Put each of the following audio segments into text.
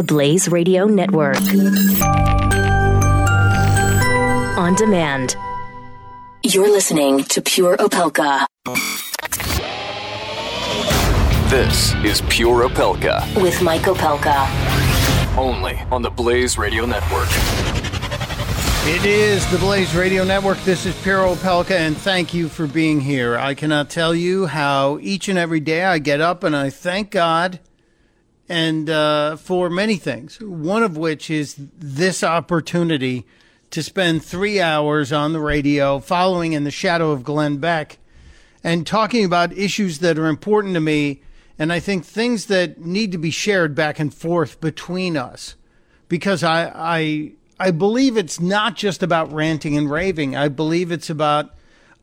the Blaze Radio Network. On demand. You're listening to Pure Opelka. This is Pure Opelka. With Mike Opelka. Only on the Blaze Radio Network. It is the Blaze Radio Network. This is Pure Opelka, and thank you for being here. I cannot tell you how each and every day I get up and I thank God and uh, for many things. One of which is this opportunity to spend three hours on the radio following in the shadow of Glenn Beck and talking about issues that are important to me and I think things that need to be shared back and forth between us because I, I I believe it's not just about ranting and raving. I believe it's about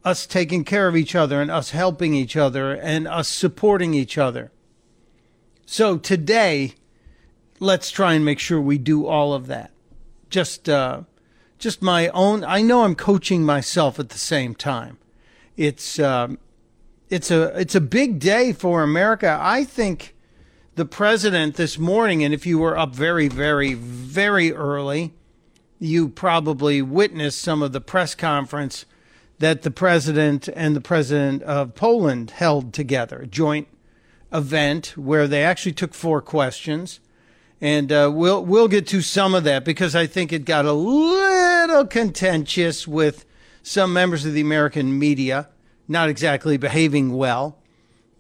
us taking care of each other and us helping each other and us supporting each other. So today, let's try and make sure we do all of that. Just, uh, just my own. I know I'm coaching myself at the same time. It's, um, it's a, it's a big day for America. I think the president this morning, and if you were up very, very, very early, you probably witnessed some of the press conference that the president and the president of Poland held together, joint event where they actually took four questions. And uh, we'll we'll get to some of that because I think it got a little contentious with some members of the American media not exactly behaving well.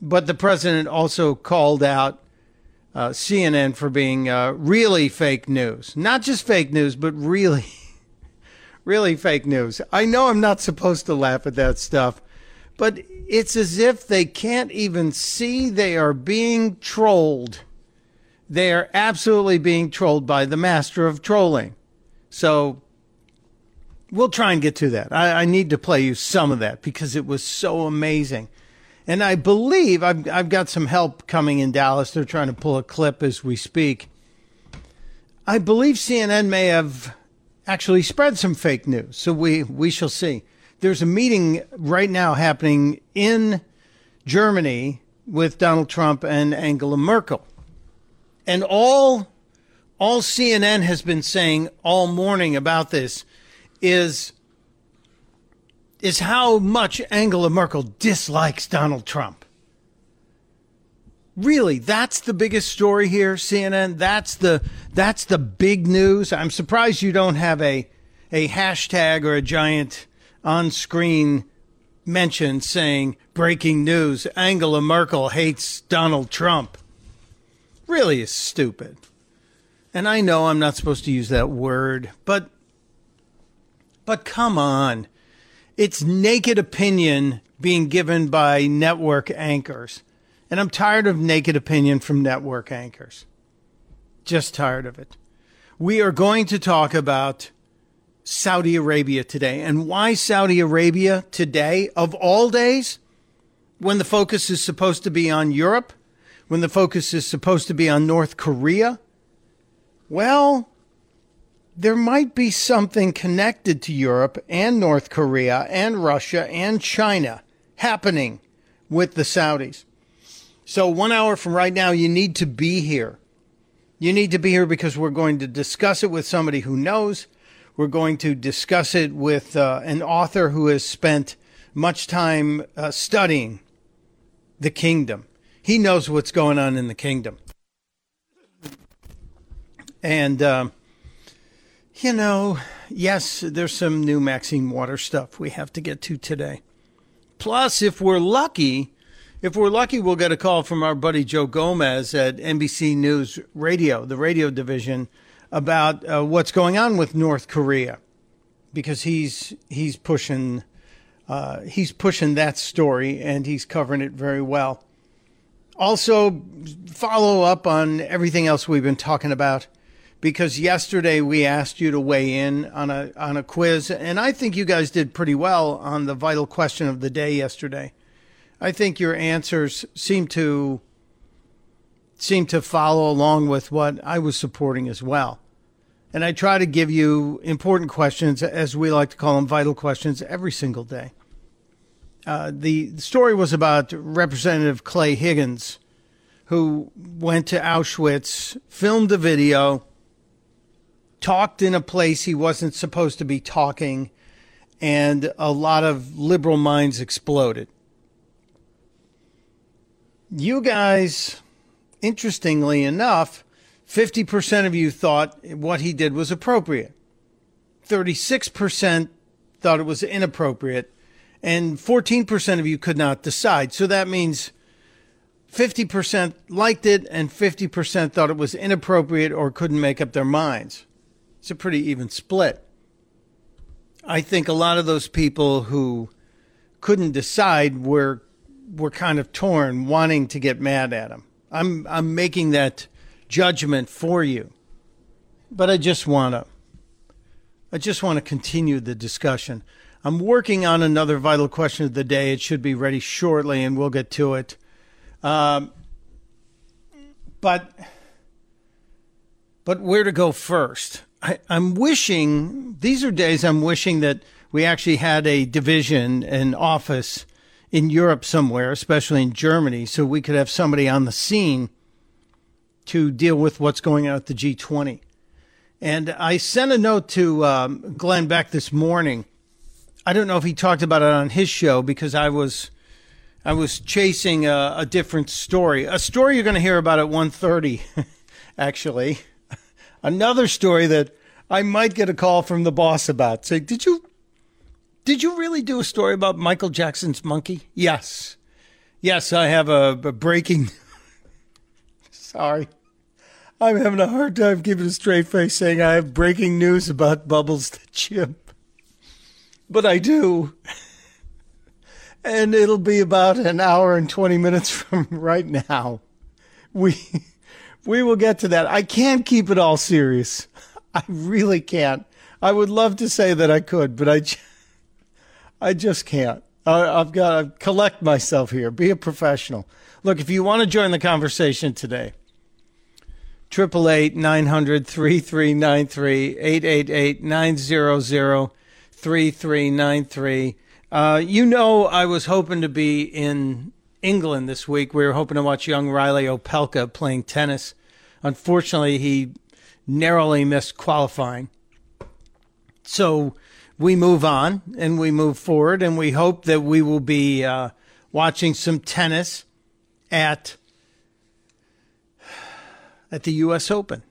But the president also called out uh, CNN for being uh, really fake news. Not just fake news, but really, really fake news. I know I'm not supposed to laugh at that stuff, but it's as if they can't even see they are being trolled. They are absolutely being trolled by the master of trolling. So we'll try and get to that. I, I need to play you some of that because it was so amazing. And I believe I've, I've got some help coming in Dallas. They're trying to pull a clip as we speak. I believe CNN may have actually spread some fake news. So we, we shall see. There's a meeting right now happening in Germany with Donald Trump and Angela Merkel. And all, all CNN has been saying all morning about this is is how much Angela Merkel dislikes Donald Trump. Really, that's the biggest story here, CNN. That's the that's the big news. I'm surprised you don't have a a hashtag or a giant on-screen mention saying breaking news Angela Merkel hates Donald Trump. Really is stupid. And I know I'm not supposed to use that word, but but come on. It's naked opinion being given by network anchors. And I'm tired of naked opinion from network anchors. Just tired of it. We are going to talk about Saudi Arabia today. And why Saudi Arabia today, of all days, when the focus is supposed to be on Europe, when the focus is supposed to be on North Korea? Well, there might be something connected to Europe and North Korea and Russia and China happening with the Saudis. So, one hour from right now, you need to be here. You need to be here because we're going to discuss it with somebody who knows. We're going to discuss it with uh, an author who has spent much time uh, studying the kingdom. He knows what's going on in the kingdom. And. Um, you know, yes, there's some new Maxine Waters stuff we have to get to today. Plus, if we're lucky, if we're lucky, we'll get a call from our buddy Joe Gomez at NBC News Radio, the radio division, about uh, what's going on with North Korea, because he's he's pushing uh, he's pushing that story and he's covering it very well. Also, follow up on everything else we've been talking about because yesterday we asked you to weigh in on a on a quiz, and I think you guys did pretty well on the vital question of the day yesterday. I think your answers seem to seem to follow along with what I was supporting as well. And I try to give you important questions, as we like to call them, vital questions, every single day. Uh, the story was about Representative Clay Higgins who went to Auschwitz, filmed a video, talked in a place he wasn't supposed to be talking, and a lot of liberal minds exploded. You guys, interestingly enough, 50% of you thought what he did was appropriate. 36% thought it was inappropriate. And 14% of you could not decide. So that means 50% liked it and 50% thought it was inappropriate or couldn't make up their minds. It's a pretty even split. I think a lot of those people who couldn't decide were were kind of torn, wanting to get mad at him. I'm I'm making that judgment for you, but I just want to I just want to continue the discussion. I'm working on another vital question of the day. It should be ready shortly, and we'll get to it. Um, but but where to go first? I, I'm wishing these are days I'm wishing that we actually had a division, an office in Europe somewhere, especially in Germany, so we could have somebody on the scene to deal with what's going on at the G20. And I sent a note to um, Glenn Beck this morning. I don't know if he talked about it on his show because I was I was chasing a, a different story, a story you're going to hear about at 1:30, actually. Another story that I might get a call from the boss about. Say, did you did you really do a story about Michael Jackson's monkey? Yes, yes, I have a, a breaking. Sorry. I'm having a hard time keeping a straight face saying I have breaking news about Bubbles the chimp. But I do. And it'll be about an hour and 20 minutes from right now. We we will get to that. I can't keep it all serious. I really can't. I would love to say that I could, but I I just can't. I've got to collect myself here. Be a professional. Look, if you want to join the conversation today, Triple eight nine hundred three three nine three eight eight eight nine zero zero three three nine three. Uh, you know, I was hoping to be in England this week. We were hoping to watch young Reilly Opelka playing tennis. Unfortunately, he narrowly missed qualifying. So we move on and we move forward, and we hope that we will be uh, watching some tennis at at the U.S. Open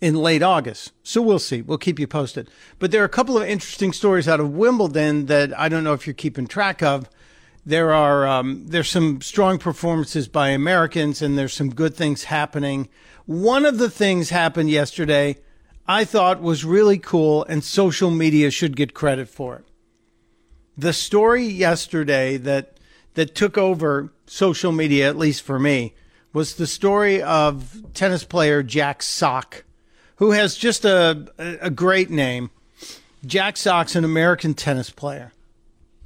in late August. So we'll see. We'll keep you posted. But there are a couple of interesting stories out of Wimbledon that I don't know if you're keeping track of. There are um, there's some strong performances by Americans, and there's some good things happening. One of the things happened yesterday I thought was really cool, and social media should get credit for it. The story yesterday that that took over social media, at least for me, was the story of tennis player Jack Sock, who has just a, a great name. Jack Sock's an American tennis player.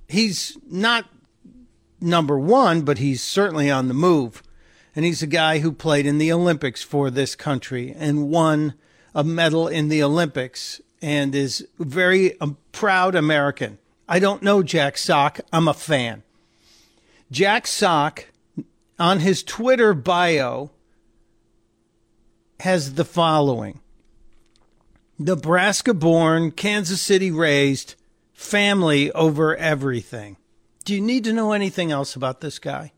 He's not number one, but he's certainly on the move. And he's a guy who played in the Olympics for this country and won a medal in the Olympics and is very a proud American. I don't know Jack Sock. I'm a fan. Jack Sock on his Twitter bio has the following Nebraska born, Kansas City raised, family over everything. Do you need to know anything else about this guy?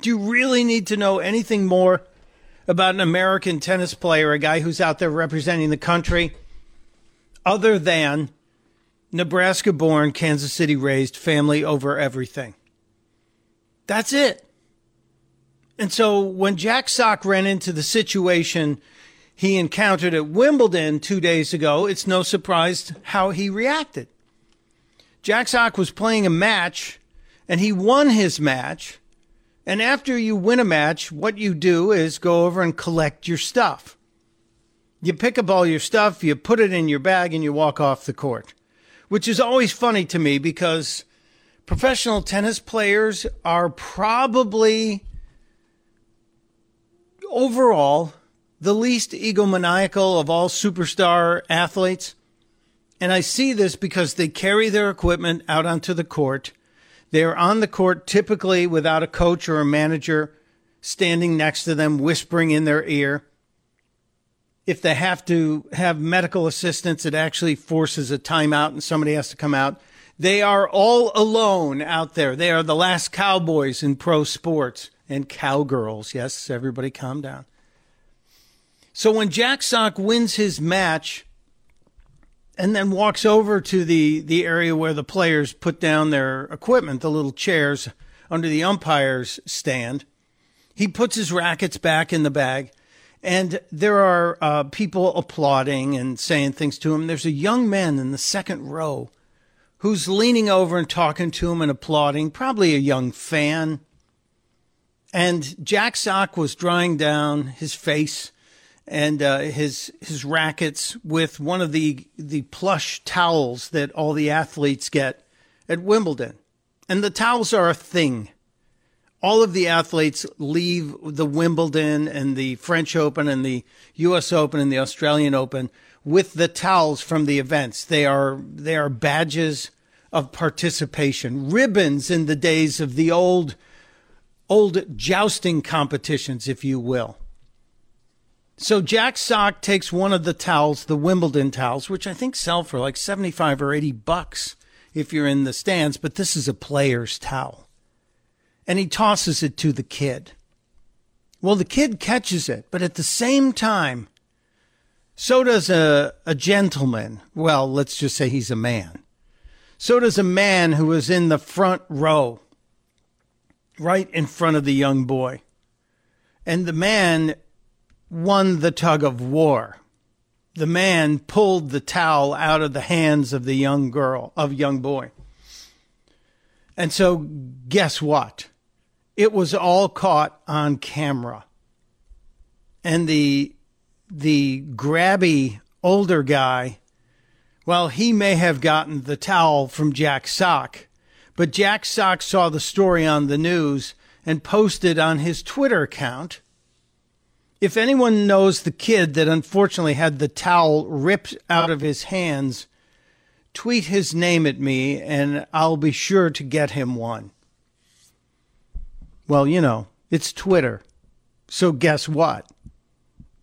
Do you really need to know anything more about an American tennis player, a guy who's out there representing the country, other than Nebraska born, Kansas City raised, family over everything? That's it. And so when Jack Sock ran into the situation he encountered at Wimbledon two days ago, it's no surprise how he reacted. Jack Sock was playing a match and he won his match. And after you win a match, what you do is go over and collect your stuff. You pick up all your stuff, you put it in your bag, and you walk off the court, which is always funny to me because professional tennis players are probably overall the least egomaniacal of all superstar athletes. And I see this because they carry their equipment out onto the court. They're on the court typically without a coach or a manager standing next to them, whispering in their ear. If they have to have medical assistance, it actually forces a timeout and somebody has to come out. They are all alone out there. They are the last cowboys in pro sports and cowgirls. Yes, everybody calm down. So when Jack Sock wins his match and then walks over to the, the area where the players put down their equipment, the little chairs under the umpire's stand, he puts his rackets back in the bag. And there are uh, people applauding and saying things to him. There's a young man in the second row who's leaning over and talking to him and applauding, probably a young fan. And Jack Sock was drying down his face and uh, his his rackets with one of the the plush towels that all the athletes get at Wimbledon. And the towels are a thing all of the athletes leave the Wimbledon and the French Open and the US Open and the Australian Open with the towels from the events. They are they are badges of participation, ribbons in the days of the old old jousting competitions, if you will. So Jack Sock takes one of the towels, the Wimbledon towels, which I think sell for like 75 or 80 bucks if you're in the stands, but this is a player's towel and he tosses it to the kid. Well, the kid catches it, but at the same time, so does a, a gentleman. Well, let's just say he's a man. So does a man who was in the front row, right in front of the young boy. And the man won the tug of war. The man pulled the towel out of the hands of the young girl, of young boy. And so, guess what? it was all caught on camera. And the the grabby older guy, well, he may have gotten the towel from Jack Sock, but Jack Sock saw the story on the news and posted on his Twitter account. If anyone knows the kid that unfortunately had the towel ripped out of his hands, tweet his name at me and I'll be sure to get him one. Well, you know, it's Twitter. So guess what?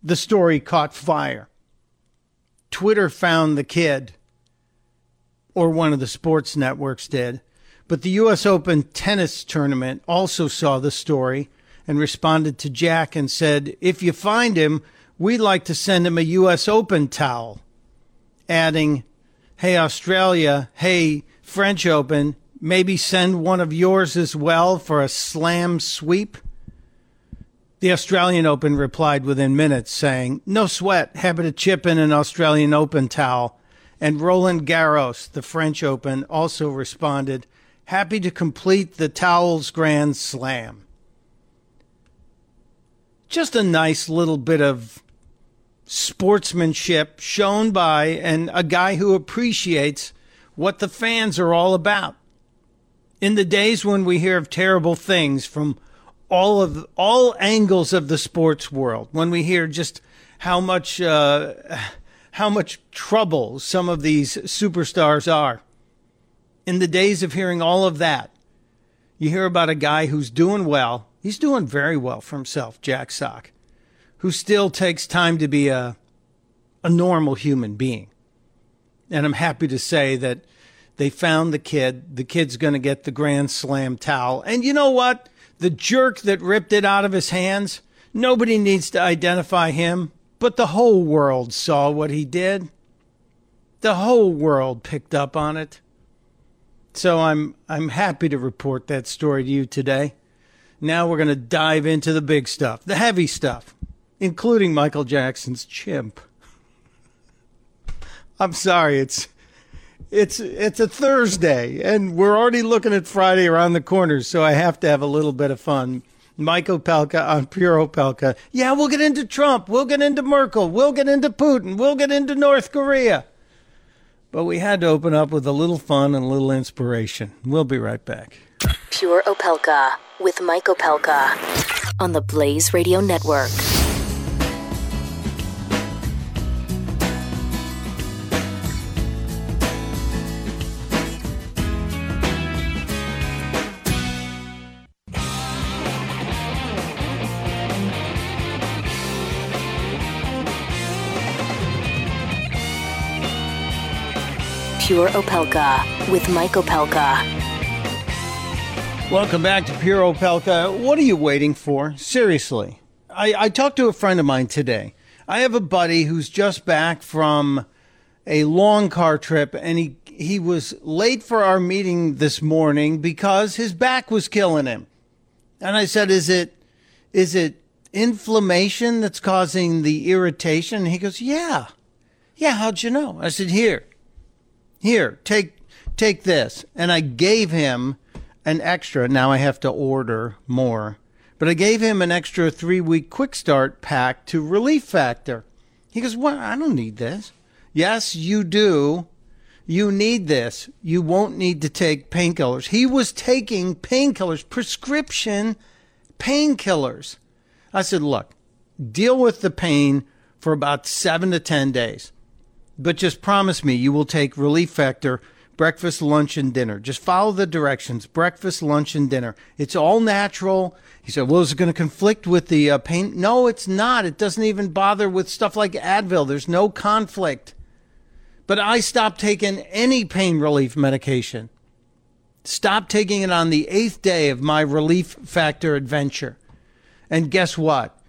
The story caught fire. Twitter found the kid, or one of the sports networks did. But the U.S. Open tennis tournament also saw the story and responded to Jack and said, If you find him, we'd like to send him a U.S. Open towel. Adding, Hey, Australia, hey, French Open, maybe send one of yours as well for a slam sweep? The Australian Open replied within minutes, saying, No sweat, happy to chip in an Australian Open towel. And Roland Garros, the French Open, also responded, Happy to complete the towels grand slam. Just a nice little bit of sportsmanship shown by and a guy who appreciates what the fans are all about in the days when we hear of terrible things from all of all angles of the sports world, when we hear just how much uh, how much trouble some of these superstars are, in the days of hearing all of that, you hear about a guy who's doing well. He's doing very well for himself, Jack Sock, who still takes time to be a a normal human being. And I'm happy to say that they found the kid. The kid's going to get the Grand Slam towel. And you know what? The jerk that ripped it out of his hands, nobody needs to identify him, but the whole world saw what he did. The whole world picked up on it. So I'm I'm happy to report that story to you today. Now we're going to dive into the big stuff, the heavy stuff, including Michael Jackson's chimp. I'm sorry, it's it's it's a Thursday, and we're already looking at Friday around the corner, so I have to have a little bit of fun. Mike Opelka on uh, Pure Opelka. Yeah, we'll get into Trump. We'll get into Merkel. We'll get into Putin. We'll get into North Korea. But we had to open up with a little fun and a little inspiration. We'll be right back. Pure Opelka with Mike Opelka on the Blaze Radio Network. Pure Opelka with Mike Opelka Welcome back to Pure Opelka. What are you waiting for? Seriously. I, I talked to a friend of mine today. I have a buddy who's just back from a long car trip and he, he was late for our meeting this morning because his back was killing him. And I said, is it, is it inflammation that's causing the irritation? And he goes, yeah. Yeah. How'd you know? I said, here, here, take, take this. And I gave him an extra. Now I have to order more, but I gave him an extra three week quick start pack to relief factor. He goes, well, I don't need this. Yes, you do. You need this. You won't need to take painkillers. He was taking painkillers, prescription painkillers. I said, look, deal with the pain for about seven to 10 days, but just promise me you will take Relief Factor breakfast, lunch, and dinner. Just follow the directions breakfast, lunch, and dinner. It's all natural. He said, Well, is it going to conflict with the uh, pain? No, it's not. It doesn't even bother with stuff like Advil. There's no conflict. But I stopped taking any pain relief medication. Stopped taking it on the eighth day of my relief factor adventure. And guess what?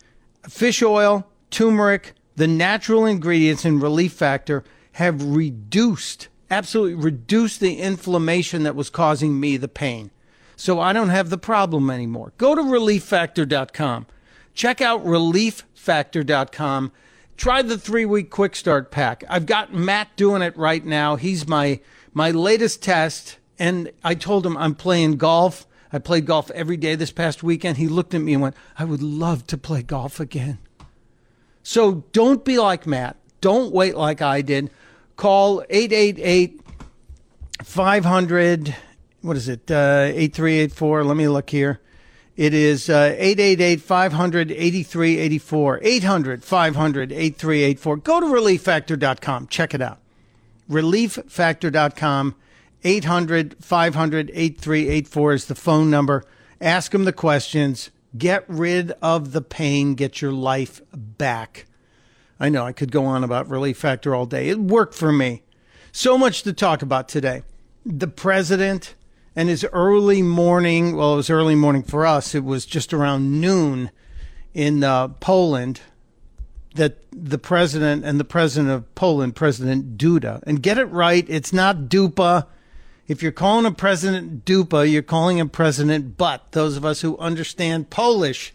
Fish oil, turmeric, the natural ingredients in relief factor have reduced absolutely reduce the inflammation that was causing me the pain. So I don't have the problem anymore. Go to relieffactor.com. Check out relieffactor.com. Try the three week quick start pack. I've got Matt doing it right now. He's my, my latest test. And I told him I'm playing golf. I played golf every day this past weekend. He looked at me and went, I would love to play golf again. So don't be like Matt. Don't wait like I did. Call 888 500. What is it? Uh, 8384. Let me look here. It is 888 500 8384. 800 500 8384. Go to relieffactor.com. Check it out. Relieffactor.com. 800 500 8384 is the phone number. Ask them the questions. Get rid of the pain. Get your life back. I know I could go on about Relief Factor all day. It worked for me. So much to talk about today. The president and his early morning, well, it was early morning for us, it was just around noon in uh, Poland that the president and the president of Poland, President Duda, and get it right, it's not Dupa. If you're calling a president Dupa, you're calling him President But. Those of us who understand Polish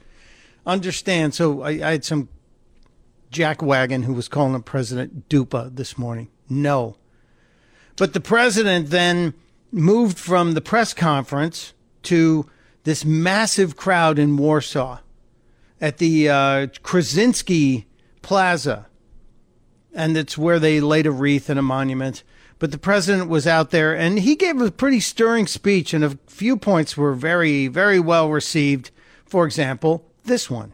understand. So I, I had some Jack Wagon, who was calling him President Dupa this morning. No. But the president then moved from the press conference to this massive crowd in Warsaw at the uh, Krasinski Plaza. And it's where they laid a wreath and a monument. But the president was out there and he gave a pretty stirring speech, and a few points were very, very well received. For example, this one.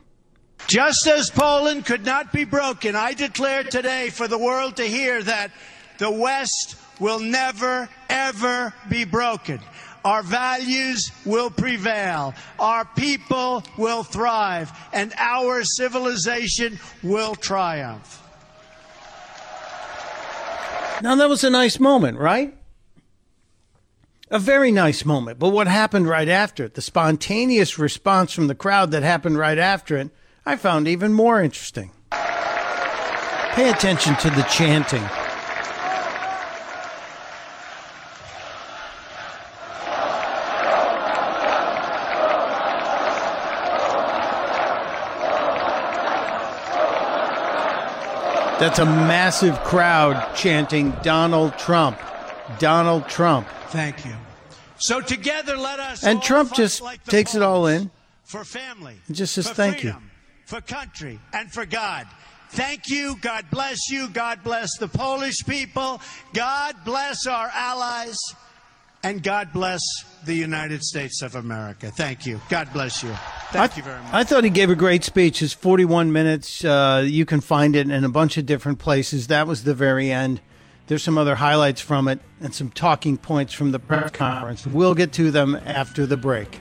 Just as Poland could not be broken, I declare today for the world to hear that the West will never, ever be broken. Our values will prevail. Our people will thrive. And our civilization will triumph. Now, that was a nice moment, right? A very nice moment. But what happened right after it, the spontaneous response from the crowd that happened right after it, I found even more interesting. Pay attention to the chanting. That's a massive crowd chanting Donald Trump. Donald Trump. Thank you. So together let us And Trump just like takes it all in. For family. And just says thank you. Freedom, For country and for God. Thank you. God bless you. God bless the Polish people. God bless our allies. And God bless the United States of America. Thank you. God bless you. Thank I, you very much. I thought he gave a great speech. It's 41 minutes. Uh, you can find it in a bunch of different places. That was the very end. There's some other highlights from it and some talking points from the press conference. We'll get to them after the break.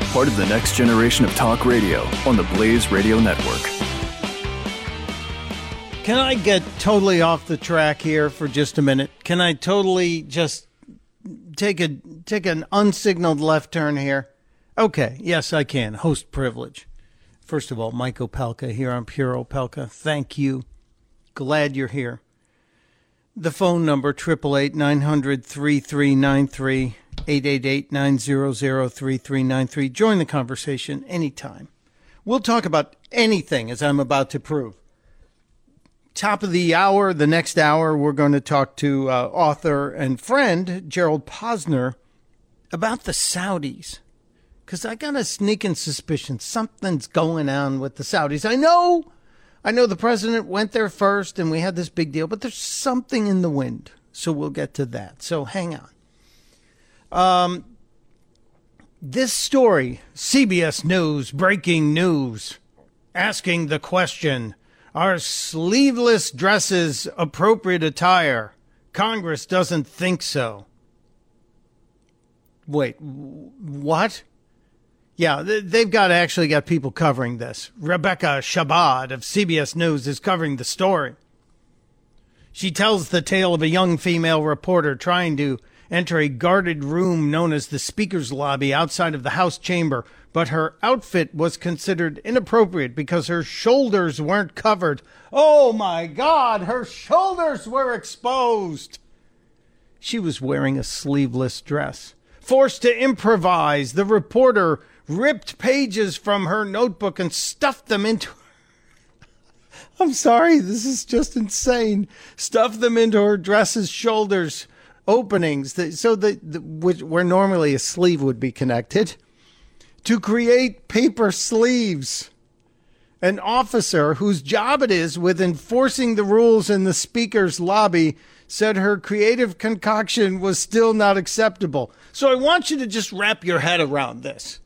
Part of the next generation of talk radio on the Blaze Radio Network. Can I get totally off the track here for just a minute? Can I totally just take a take an unsignaled left turn here? Okay, yes, I can. Host privilege. First of all, Mike Opelka here on Pure Opelka. Thank you. Glad you're here. The phone number, 888 900 3393, 888 900 3393. Join the conversation anytime. We'll talk about anything as I'm about to prove. Top of the hour, the next hour, we're going to talk to uh, author and friend Gerald Posner about the Saudis. Because I got a sneaking suspicion something's going on with the Saudis. I know I know the president went there first and we had this big deal, but there's something in the wind. So we'll get to that. So hang on. Um, this story, CBS News, breaking news, asking the question Are sleeveless dresses appropriate attire? Congress doesn't think so. Wait, what? Yeah, they've got actually got people covering this. Rebecca Shabad of CBS News is covering the story. She tells the tale of a young female reporter trying to enter a guarded room known as the Speaker's Lobby outside of the House chamber, but her outfit was considered inappropriate because her shoulders weren't covered. Oh my God, her shoulders were exposed! She was wearing a sleeveless dress. Forced to improvise, the reporter ripped pages from her notebook and stuffed them into I'm sorry, this is just insane. Stuffed them into her dress's shoulders openings, that, so that where normally a sleeve would be connected, to create paper sleeves. An officer whose job it is with enforcing the rules in the speaker's lobby said her creative concoction was still not acceptable. So I want you to just wrap your head around this.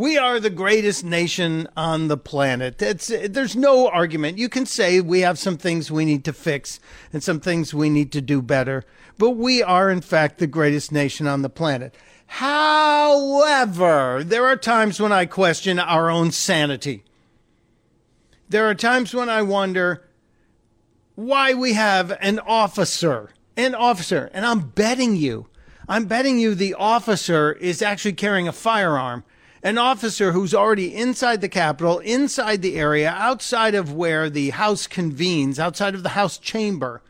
We are the greatest nation on the planet. There's no argument. You can say we have some things we need to fix and some things we need to do better, but we are, in fact, the greatest nation on the planet. However, there are times when I question our own sanity. There are times when I wonder why we have an officer, an officer, and I'm betting you, I'm betting you the officer is actually carrying a firearm an officer who's already inside the Capitol, inside the area, outside of where the House convenes, outside of the House chamber.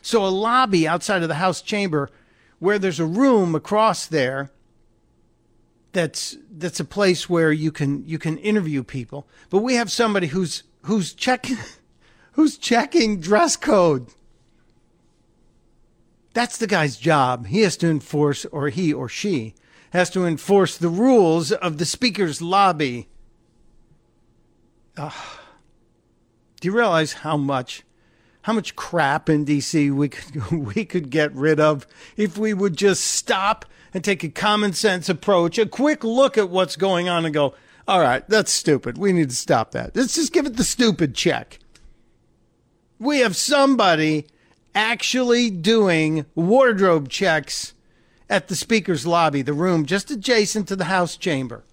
So a lobby outside of the House chamber where there's a room across there that's that's a place where you can you can interview people. But we have somebody who's who's checking who's checking dress code. That's the guy's job. He has to enforce or he or she has to enforce the rules of the speaker's lobby. Uh, do you realize how much how much crap in DC we could we could get rid of if we would just stop and take a common sense approach, a quick look at what's going on and go, "All right, that's stupid. We need to stop that. Let's just give it the stupid check." We have somebody actually doing wardrobe checks at the Speaker's lobby, the room just adjacent to the House chamber.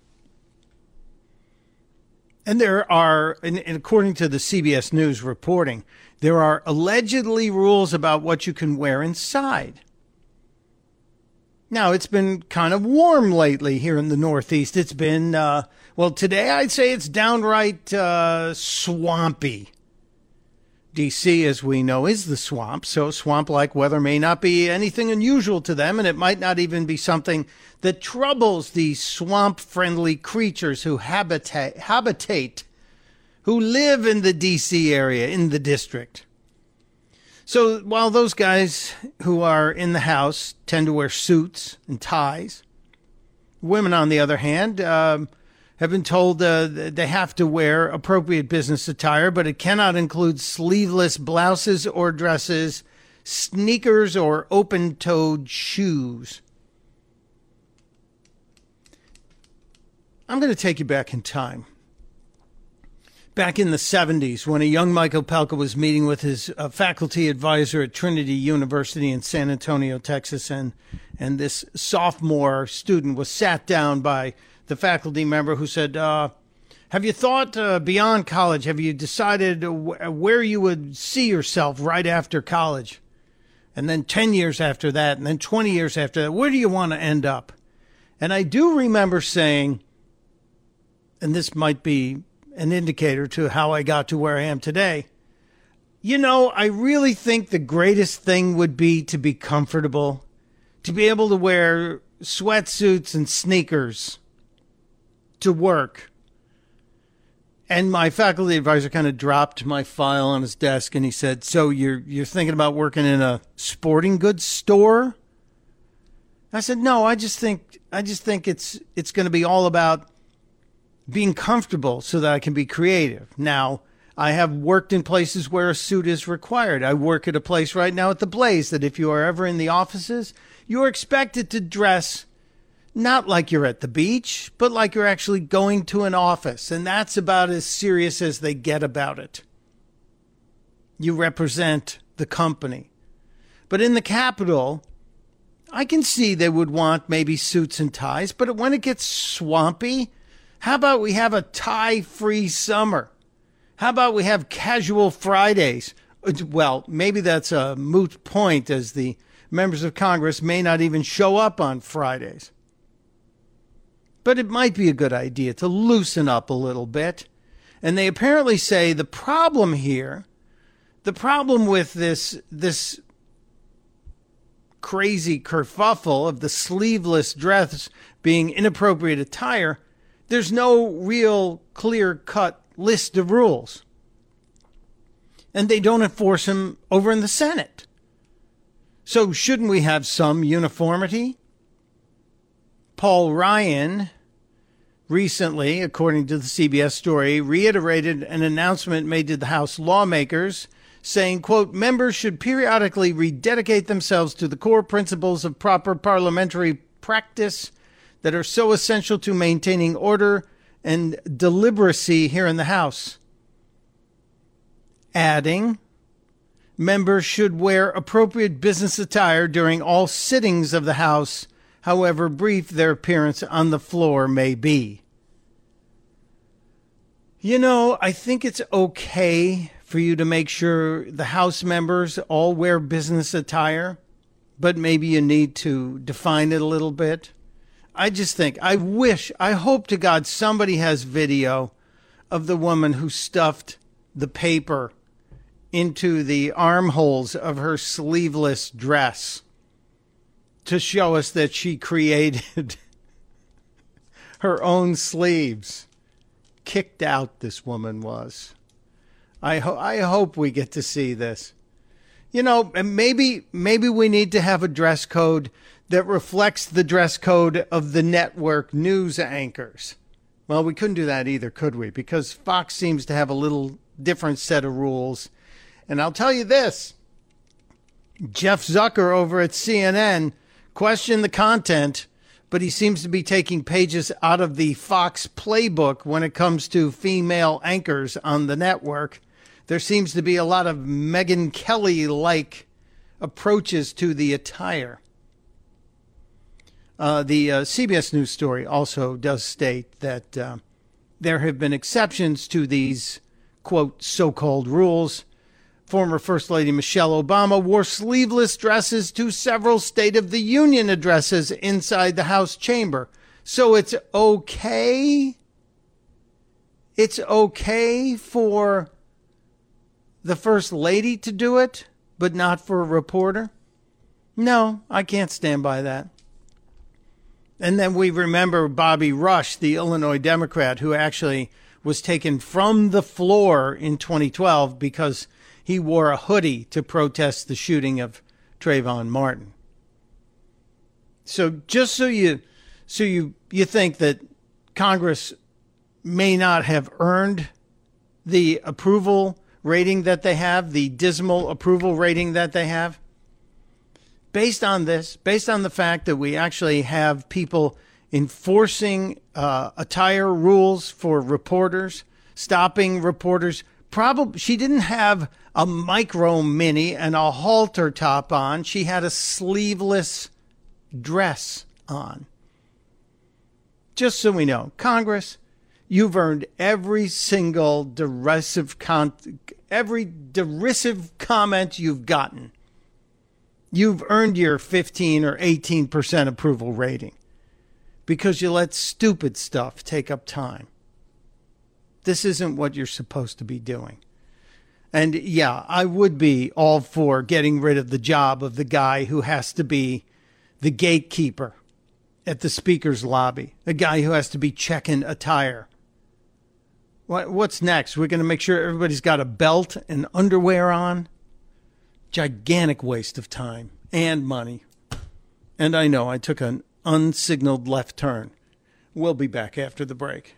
And there are, and, according to the CBS News reporting, there are allegedly rules about what you can wear inside. Now, it's been kind of warm lately here in the Northeast. It's been, uh, well, today I'd say it's downright uh, swampy. DC, as we know, is the swamp, so swamp like weather may not be anything unusual to them, and it might not even be something that troubles these swamp friendly creatures who habitate, habitate, who live in the DC area, in the district. So while those guys who are in the house tend to wear suits and ties, women, on the other hand, um, have been told uh, they have to wear appropriate business attire, but it cannot include sleeveless blouses or dresses, sneakers, or open toed shoes. I'm going to take you back in time. Back in the 70s, when a young Mike Opelka was meeting with his uh, faculty advisor at Trinity University in San Antonio, Texas, and, and this sophomore student was sat down by the faculty member who said, uh, Have you thought uh, beyond college? Have you decided where you would see yourself right after college? And then 10 years after that, and then 20 years after that, where do you want to end up? And I do remember saying, and this might be an indicator to how I got to where I am today. You know, I really think the greatest thing would be to be comfortable, to be able to wear sweatsuits and sneakers to work. And my faculty advisor kind of dropped my file on his desk and he said, "So you're you're thinking about working in a sporting goods store?" I said, "No, I just think I just think it's it's going to be all about being comfortable so that I can be creative. Now, I have worked in places where a suit is required. I work at a place right now at the Blaze that if you are ever in the offices, you are expected to dress not like you're at the beach, but like you're actually going to an office. And that's about as serious as they get about it. You represent the company. But in the capital, I can see they would want maybe suits and ties, but when it gets swampy, how about we have a tie free summer? How about we have casual Fridays? Uh, well, maybe that's a moot point as the members of Congress may not even show up on Fridays. But it might be a good idea to loosen up a little bit. And they apparently say the problem here, the problem with this, this crazy kerfuffle of the sleeveless dress being inappropriate attire there's no real clear cut list of rules. And they don't enforce them over in the Senate. So, shouldn't we have some uniformity? Paul Ryan recently, according to the CBS story, reiterated an announcement made to the House lawmakers saying, quote, members should periodically rededicate themselves to the core principles of proper parliamentary practice that are so essential to maintaining order and deliberacy here in the House. Adding, members should wear appropriate business attire during all sittings of the House, however brief their appearance on the floor may be. You know, I think it's okay for you to make sure the House members all wear business attire, but maybe you need to define it a little bit. I just think, I wish, I hope to God somebody has video of the woman who stuffed the paper into the armholes of her sleeveless dress to show us that she created her own sleeves. Kicked out, this woman was. I, ho- I hope we get to see this. You know, maybe maybe we need to have a dress code that reflects the dress code of the network news anchors. Well, we couldn't do that either, could we? Because Fox seems to have a little different set of rules. And I'll tell you this Jeff Zucker over at CNN questioned the content, but he seems to be taking pages out of the Fox playbook when it comes to female anchors on the network. There seems to be a lot of Megyn Kelly like approaches to the attire. Uh, the uh, CBS News story also does state that uh, there have been exceptions to these, quote, so called rules. Former First Lady Michelle Obama wore sleeveless dresses to several State of the Union addresses inside the House chamber. So it's okay. It's okay for the First Lady to do it, but not for a reporter? No, I can't stand by that. And then we remember Bobby Rush, the Illinois Democrat, who actually was taken from the floor in 2012 because he wore a hoodie to protest the shooting of Trayvon Martin. So just so you so you you think that Congress may not have earned the approval rating that they have, the dismal approval rating that they have. Based on this, based on the fact that we actually have people enforcing uh, attire rules for reporters, stopping reporters. Probably she didn't have a micro mini and a halter top on. She had a sleeveless dress on. Just so we know, Congress, you've earned every single derisive con- every derisive comment you've gotten. You've earned your 15 or 18% approval rating because you let stupid stuff take up time. This isn't what you're supposed to be doing. And yeah, I would be all for getting rid of the job of the guy who has to be the gatekeeper at the speaker's lobby, the guy who has to be checking attire. What, what's next? We're going to make sure everybody's got a belt and underwear on? Gigantic waste of time and money. And I know I took an unsignaled left turn. We'll be back after the break.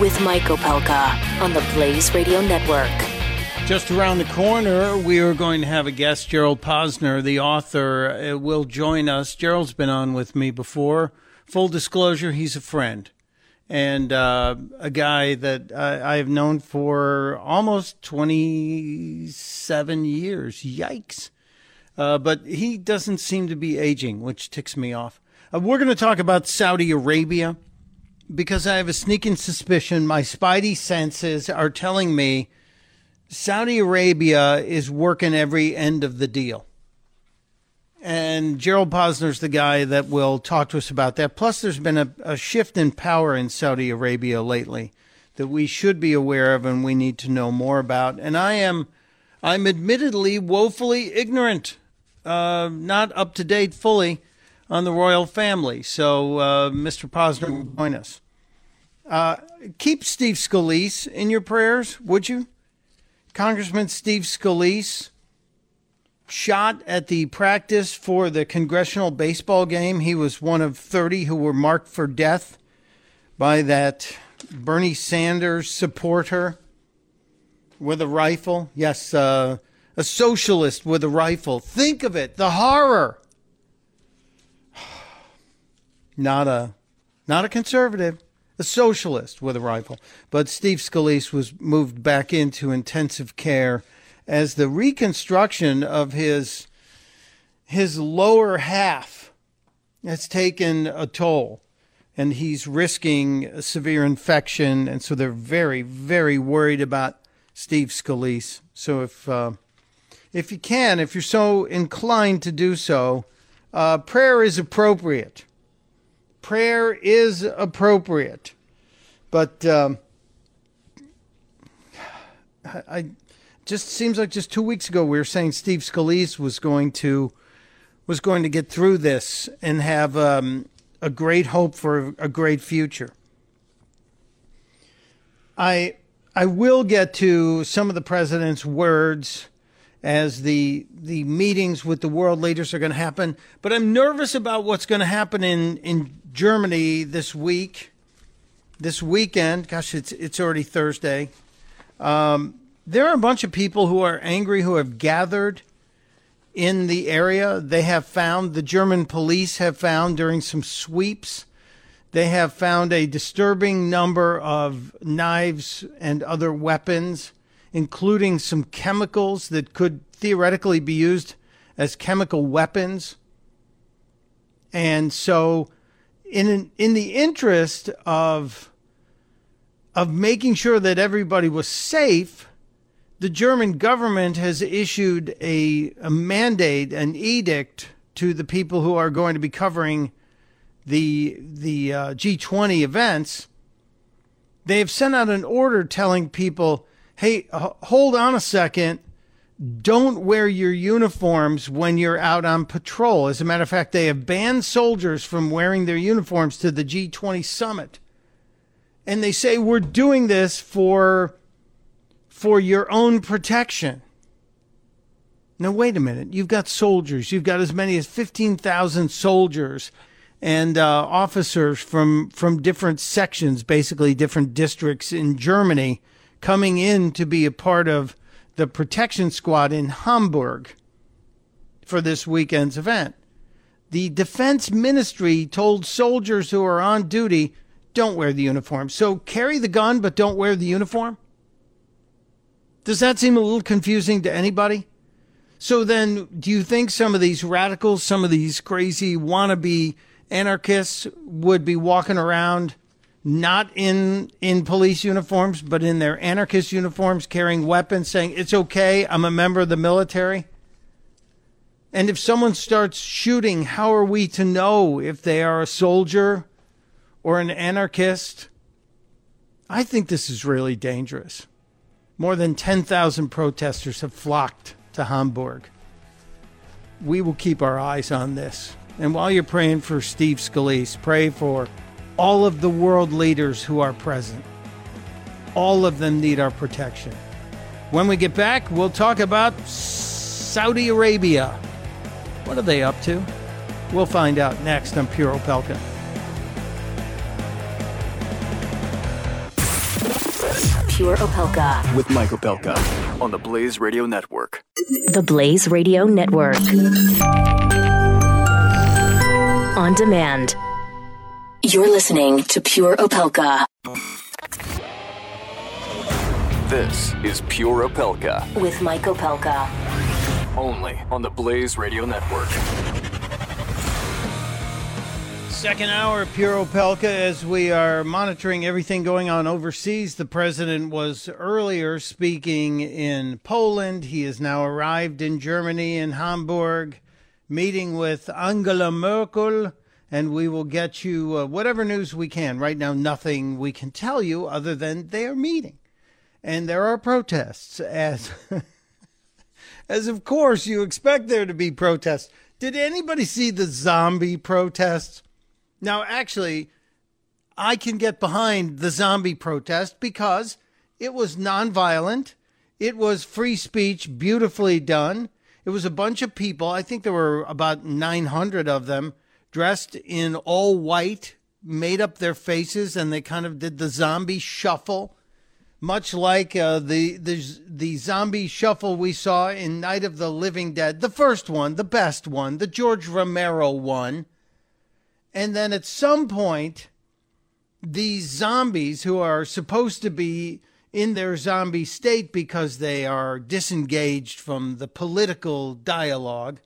with Mike Opelka on the Blaze Radio Network. Just around the corner, we are going to have a guest, Gerald Posner, the author, uh, will join us. Gerald's been on with me before. Full disclosure, he's a friend and uh, a guy that I, I have known for almost 27 years. Yikes. Uh, but he doesn't seem to be aging, which ticks me off. Uh, we're going to talk about Saudi Arabia because I have a sneaking suspicion my spidey senses are telling me Saudi Arabia is working every end of the deal. And Gerald Posner's the guy that will talk to us about that. Plus, there's been a, a shift in power in Saudi Arabia lately that we should be aware of and we need to know more about. And I am, I'm admittedly woefully ignorant, uh, not up to date fully on the royal family. So, uh, Mr. Posner join us. Uh, keep Steve Scalise in your prayers, would you? Congressman Steve Scalise shot at the practice for the congressional baseball game. He was one of 30 who were marked for death by that Bernie Sanders supporter with a rifle. Yes, uh, a socialist with a rifle. Think of it, the horror not a not a conservative, a socialist with a rifle. But Steve Scalise was moved back into intensive care as the reconstruction of his his lower half has taken a toll and he's risking a severe infection and so they're very very worried about Steve Scalise. So if uh, if you can, if you're so inclined to do so, uh, prayer is appropriate prayer is appropriate. But um, I just seems like just two weeks ago we were saying Steve Scalise was going to was going to get through this and have um, a great hope for a great future. I I will get to some of the president's words as the the meetings with the world leaders are going to happen, but I'm nervous about what's going to happen in in Germany this week, this weekend. Gosh, it's it's already Thursday. Um, there are a bunch of people who are angry who have gathered in the area. They have found the German police have found during some sweeps. They have found a disturbing number of knives and other weapons, including some chemicals that could theoretically be used as chemical weapons. And so in in the interest of of making sure that everybody was safe, the German government has issued a, a mandate, an edict to the people who are going to be covering the the uh, G20 events, they have sent out an order telling people, "Hey, uh, hold on a second. Don't wear your uniforms when you're out on patrol." As a matter of fact, they have banned soldiers from wearing their uniforms to the G20 summit. And they say we're doing this for for your own protection. Now, wait a minute. You've got soldiers. You've got as many as 15,000 soldiers and uh, officers from, from different sections, basically different districts in Germany, coming in to be a part of the protection squad in Hamburg for this weekend's event. The defense ministry told soldiers who are on duty don't wear the uniform. So carry the gun, but don't wear the uniform? Does that seem a little confusing to anybody? So then, do you think some of these radicals, some of these crazy wannabe anarchists would be walking around not in in police uniforms, but in their anarchist uniforms, carrying weapons, saying it's okay, I'm a member of the military? And if someone starts shooting, how are we to know if they are a soldier or an anarchist? I think this is really dangerous. More than 10,000 protesters have flocked to Hamburg. We will keep our eyes on this. And while you're praying for Steve Scalise, pray for all of the world leaders who are present. All of them need our protection. When we get back, we'll talk about Saudi Arabia. What are they up to? We'll find out next on Pure Opelka. Pure Opelka. With Mike Opelka on the Blaze Radio Network. The Blaze Radio Network. On demand. You're listening to Pure Opelka This is Pure Opelka, with Mike Opelka. only on the Blaze Radio Network. Second hour of Pure Opelka as we are monitoring everything going on overseas. The president was earlier speaking in Poland. He has now arrived in Germany, in Hamburg, meeting with Angela Merkel. And we will get you uh, whatever news we can. Right now, nothing we can tell you other than they are meeting. And there are protests, as, as of course you expect there to be protests. Did anybody see the zombie protests? Now, actually, I can get behind the zombie protest because it was nonviolent. It was free speech, beautifully done. It was a bunch of people. I think there were about 900 of them dressed in all white, made up their faces, and they kind of did the zombie shuffle, much like uh, the, the the zombie shuffle we saw in Night of the Living Dead, the first one, the best one, the George Romero one. And then at some point, these zombies who are supposed to be in their zombie state because they are disengaged from the political dialogue,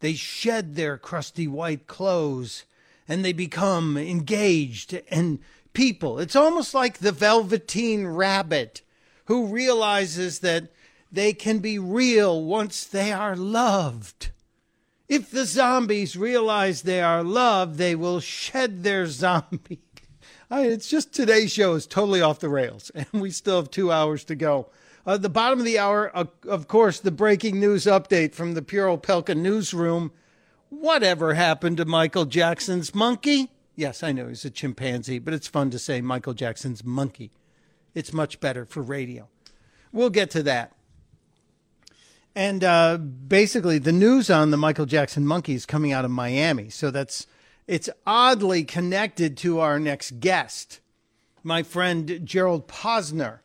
they shed their crusty white clothes and they become engaged and people. It's almost like the Velveteen Rabbit who realizes that they can be real once they are loved. If the zombies realize they are loved, they will shed their zombie. I, it's just today's show is totally off the rails, and we still have two hours to go. Uh, the bottom of the hour, uh, of course, the breaking news update from the Pure Opelka newsroom. Whatever happened to Michael Jackson's monkey? Yes, I know he's a chimpanzee, but it's fun to say Michael Jackson's monkey. It's much better for radio. We'll get to that. And uh, basically, the news on the Michael Jackson monkey is coming out of Miami. So that's it's oddly connected to our next guest, my friend Gerald Posner,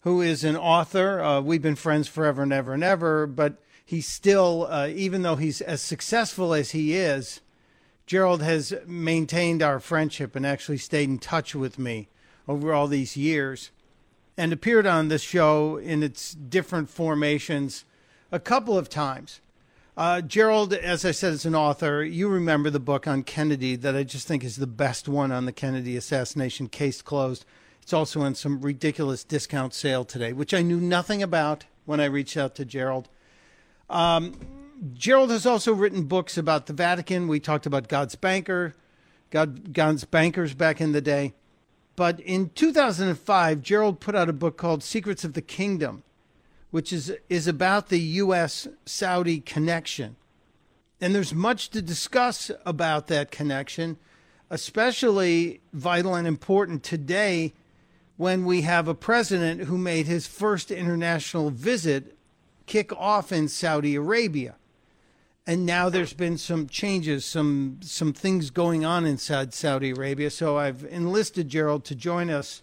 who is an author. Uh, we've been friends forever and ever and ever, but he's still, uh, even though he's as successful as he is, Gerald has maintained our friendship and actually stayed in touch with me over all these years and appeared on this show in its different formations a couple of times. Uh, Gerald, as I said, is an author. You remember the book on Kennedy that I just think is the best one on the Kennedy assassination, case closed. It's also in some ridiculous discount sale today, which I knew nothing about when I reached out to Gerald. Um, Gerald has also written books about the Vatican. We talked about God's banker, God, God's bankers back in the day. But in 2005, Gerald put out a book called Secrets of the Kingdom, which is is about the U.S. Saudi connection. And there's much to discuss about that connection, especially vital and important today when we have a president who made his first international visit kick off in Saudi Arabia. And now there's been some changes, some some things going on inside Saudi Arabia. So I've enlisted Gerald to join us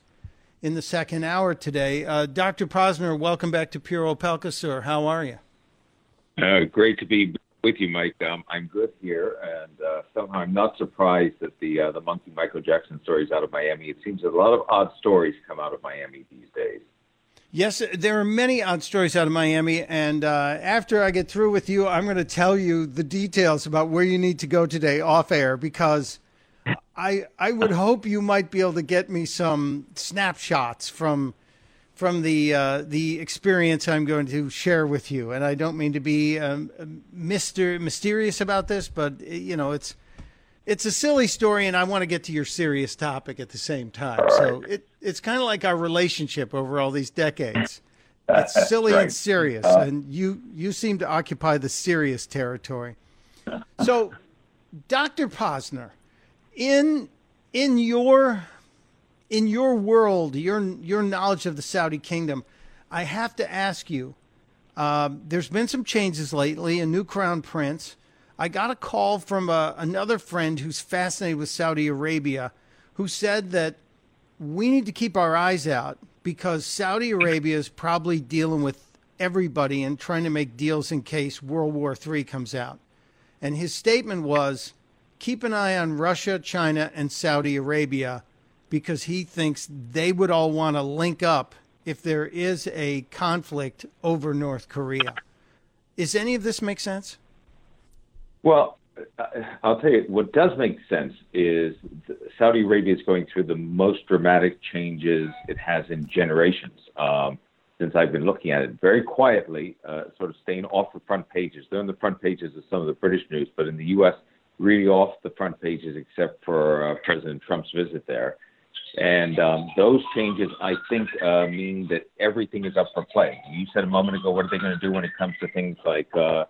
in the second hour today. Uh, Dr. Posner, welcome back to Pure Opelka, sir. How are you? Uh, great to be with you, Mike. Um, I'm good here, and uh, somehow I'm not surprised that the uh, the monkey Michael Jackson stories out of Miami. It seems that a lot of odd stories come out of Miami these days. Yes, there are many odd stories out of Miami, and uh, after I get through with you, I'm going to tell you the details about where you need to go today off air because I I would hope you might be able to get me some snapshots from from the uh, the experience I'm going to share with you. And I don't mean to be um, mister mysterious about this, but you know it's it's a silly story, and I want to get to your serious topic at the same time. So it it's kind of like our relationship over all these decades. It's silly right. and serious, and you you seem to occupy the serious territory. So, Doctor Posner, in in your in your world, your your knowledge of the Saudi kingdom, I have to ask you. Um, there's been some changes lately. A new crown prince. I got a call from a, uh, another friend who's fascinated with Saudi Arabia, who said that we need to keep our eyes out because Saudi Arabia is probably dealing with everybody and trying to make deals in case World War III comes out. And his statement was keep an eye on Russia, China, and Saudi Arabia because he thinks they would all want to link up if there is a conflict over North Korea. Is any of this make sense? Well, I'll tell you what does make sense is Saudi Arabia is going through the most dramatic changes it has in generations. Um, since I've been looking at it very quietly, uh, sort of staying off the front pages. They're on the front pages of some of the British news, but in the U.S., really off the front pages except for uh, President Trump's visit there. And um, those changes, I think, uh, mean that everything is up for play. You said a moment ago, what are they going to do when it comes to things like uh,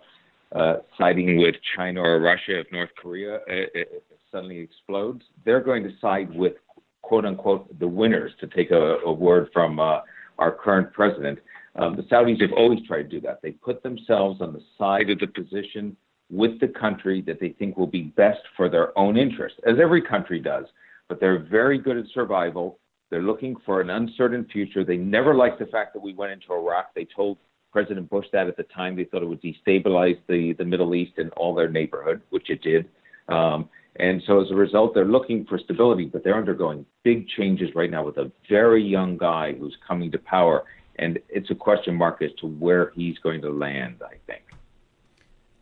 uh, siding with China or Russia if North Korea uh, uh, suddenly explodes? They're going to side with, quote unquote, the winners, to take a, a word from uh, our current president. Um, the Saudis have always tried to do that. They put themselves on the side of the position with the country that they think will be best for their own interest, as every country does but they're very good at survival. They're looking for an uncertain future. They never liked the fact that we went into Iraq. They told President Bush that at the time. They thought it would destabilize the, the Middle East and all their neighborhood, which it did. Um, and so as a result, they're looking for stability, but they're undergoing big changes right now with a very young guy who's coming to power. And it's a question mark as to where he's going to land, I think.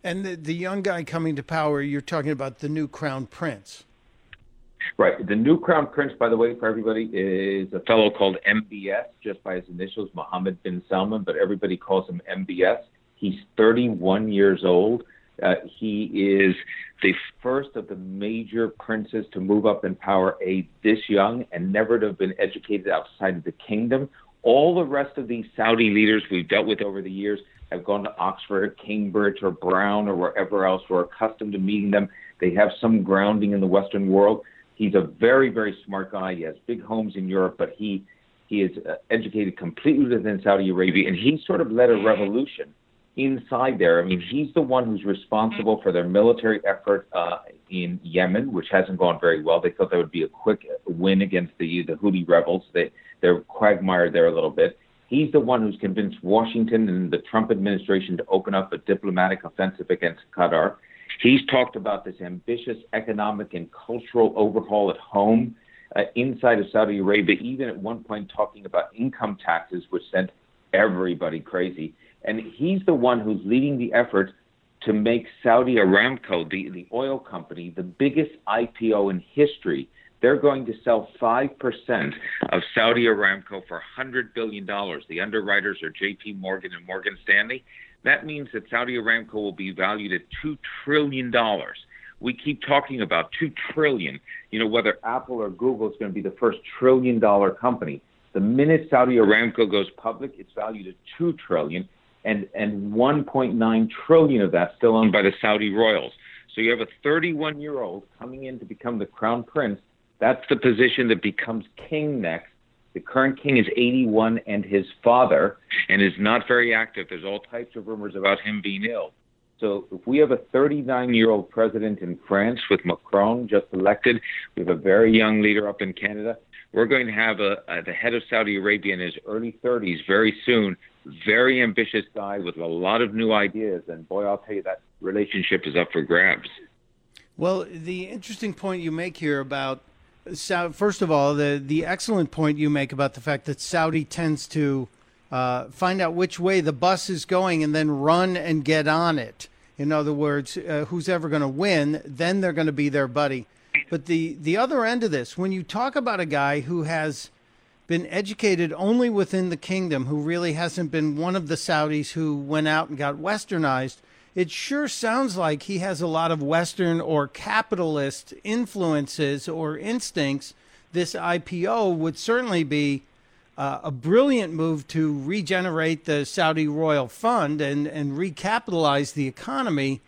And the, the young guy coming to power, you're talking about the new crown prince. Right. The new crown prince, by the way, for everybody, is a fellow called MBS, just by his initials, Mohammed bin Salman, but everybody calls him MBS. He's 31 years old. Uh, he is the first of the major princes to move up in power age this young and never to have been educated outside of the kingdom. All the rest of these Saudi leaders we've dealt with over the years have gone to Oxford Cambridge or Brown or wherever else. We're accustomed to meeting them. They have some grounding in the Western world. He's a very, very smart guy. He has big homes in Europe, but he he is uh, educated completely within Saudi Arabia, and he sort of led a revolution inside there. I mean, he's the one who's responsible for their military effort uh, in Yemen, which hasn't gone very well. They thought that would be a quick win against the the Houthi rebels. They they're quagmired there a little bit. He's the one who's convinced Washington and the Trump administration to open up a diplomatic offensive against Qatar. He's talked about this ambitious economic and cultural overhaul at home uh, inside of Saudi Arabia, even at one point talking about income taxes, which sent everybody crazy. And he's the one who's leading the effort to make Saudi Aramco, the, the oil company, the biggest IPO in history. They're going to sell 5% of Saudi Aramco for $100 billion. The underwriters are JP Morgan and Morgan Stanley. That means that Saudi Aramco will be valued at $2 trillion. We keep talking about 2 trillion. You know, whether Apple or Google is going to be the first trillion dollar company. The minute Saudi Aramco goes public, it's valued at 2 trillion, and, and 1.9 trillion of that still owned by the Saudi royals. So you have a 31 year old coming in to become the crown prince. That's the position that becomes king next. The current king is 81 and his father, and is not very active. There's all types of rumors about him being ill. So if we have a 39 year old president in France with Macron just elected, we have a very young leader up in Canada. We're going to have a, a the head of Saudi Arabia in his early 30s very soon. Very ambitious guy with a lot of new ideas, and boy, I'll tell you that relationship is up for grabs. Well, the interesting point you make here about first of all, the the excellent point you make about the fact that Saudi tends to uh, find out which way the bus is going and then run and get on it. In other words, uh, who's ever going to win, then they're going to be their buddy. But the the other end of this, when you talk about a guy who has been educated only within the kingdom, who really hasn't been one of the Saudis who went out and got westernized, it sure sounds like he has a lot of Western or capitalist influences or instincts. This IPO would certainly be uh, a brilliant move to regenerate the Saudi royal fund and, and recapitalize the economy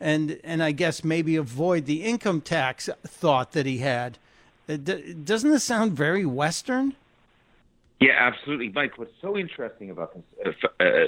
and, and I guess maybe avoid the income tax thought that he had. Uh, doesn't this sound very Western? Yeah, absolutely, Mike. What's so interesting about this uh, uh,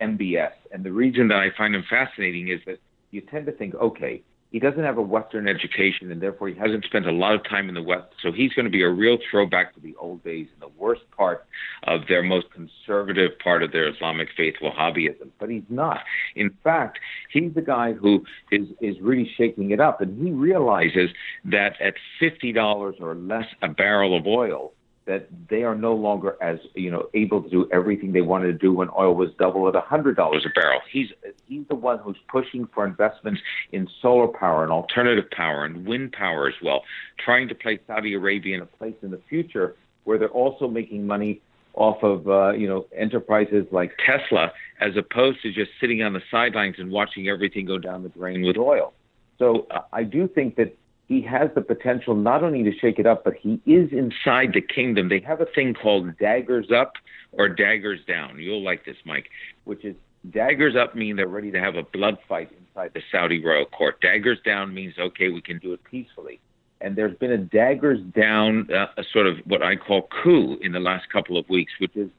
MBS, and the reason that I find him fascinating is that you tend to think, okay, he doesn't have a Western education, and therefore he hasn't spent a lot of time in the West. So he's going to be a real throwback to the old days and the worst part of their most conservative part of their Islamic faith, Wahhabism. But he's not. In fact, he's the guy who is is really shaking it up, and he realizes that at fifty dollars or less a barrel of oil that they are no longer as you know able to do everything they wanted to do when oil was double at hundred dollars a barrel. He's he's the one who's pushing for investments in solar power and alternative power and wind power as well, trying to place Saudi Arabia in a place in the future where they're also making money off of uh, you know enterprises like Tesla, as opposed to just sitting on the sidelines and watching everything go down the drain with oil. So uh, I do think that he has the potential not only to shake it up, but he is inside the kingdom. They have a thing called daggers up or daggers down. You'll like this, Mike, which is daggers up mean they're ready to have a blood fight inside the Saudi royal court. Daggers down means, okay, we can do it peacefully. And there's been a daggers down, uh, a sort of what I call coup in the last couple of weeks, which is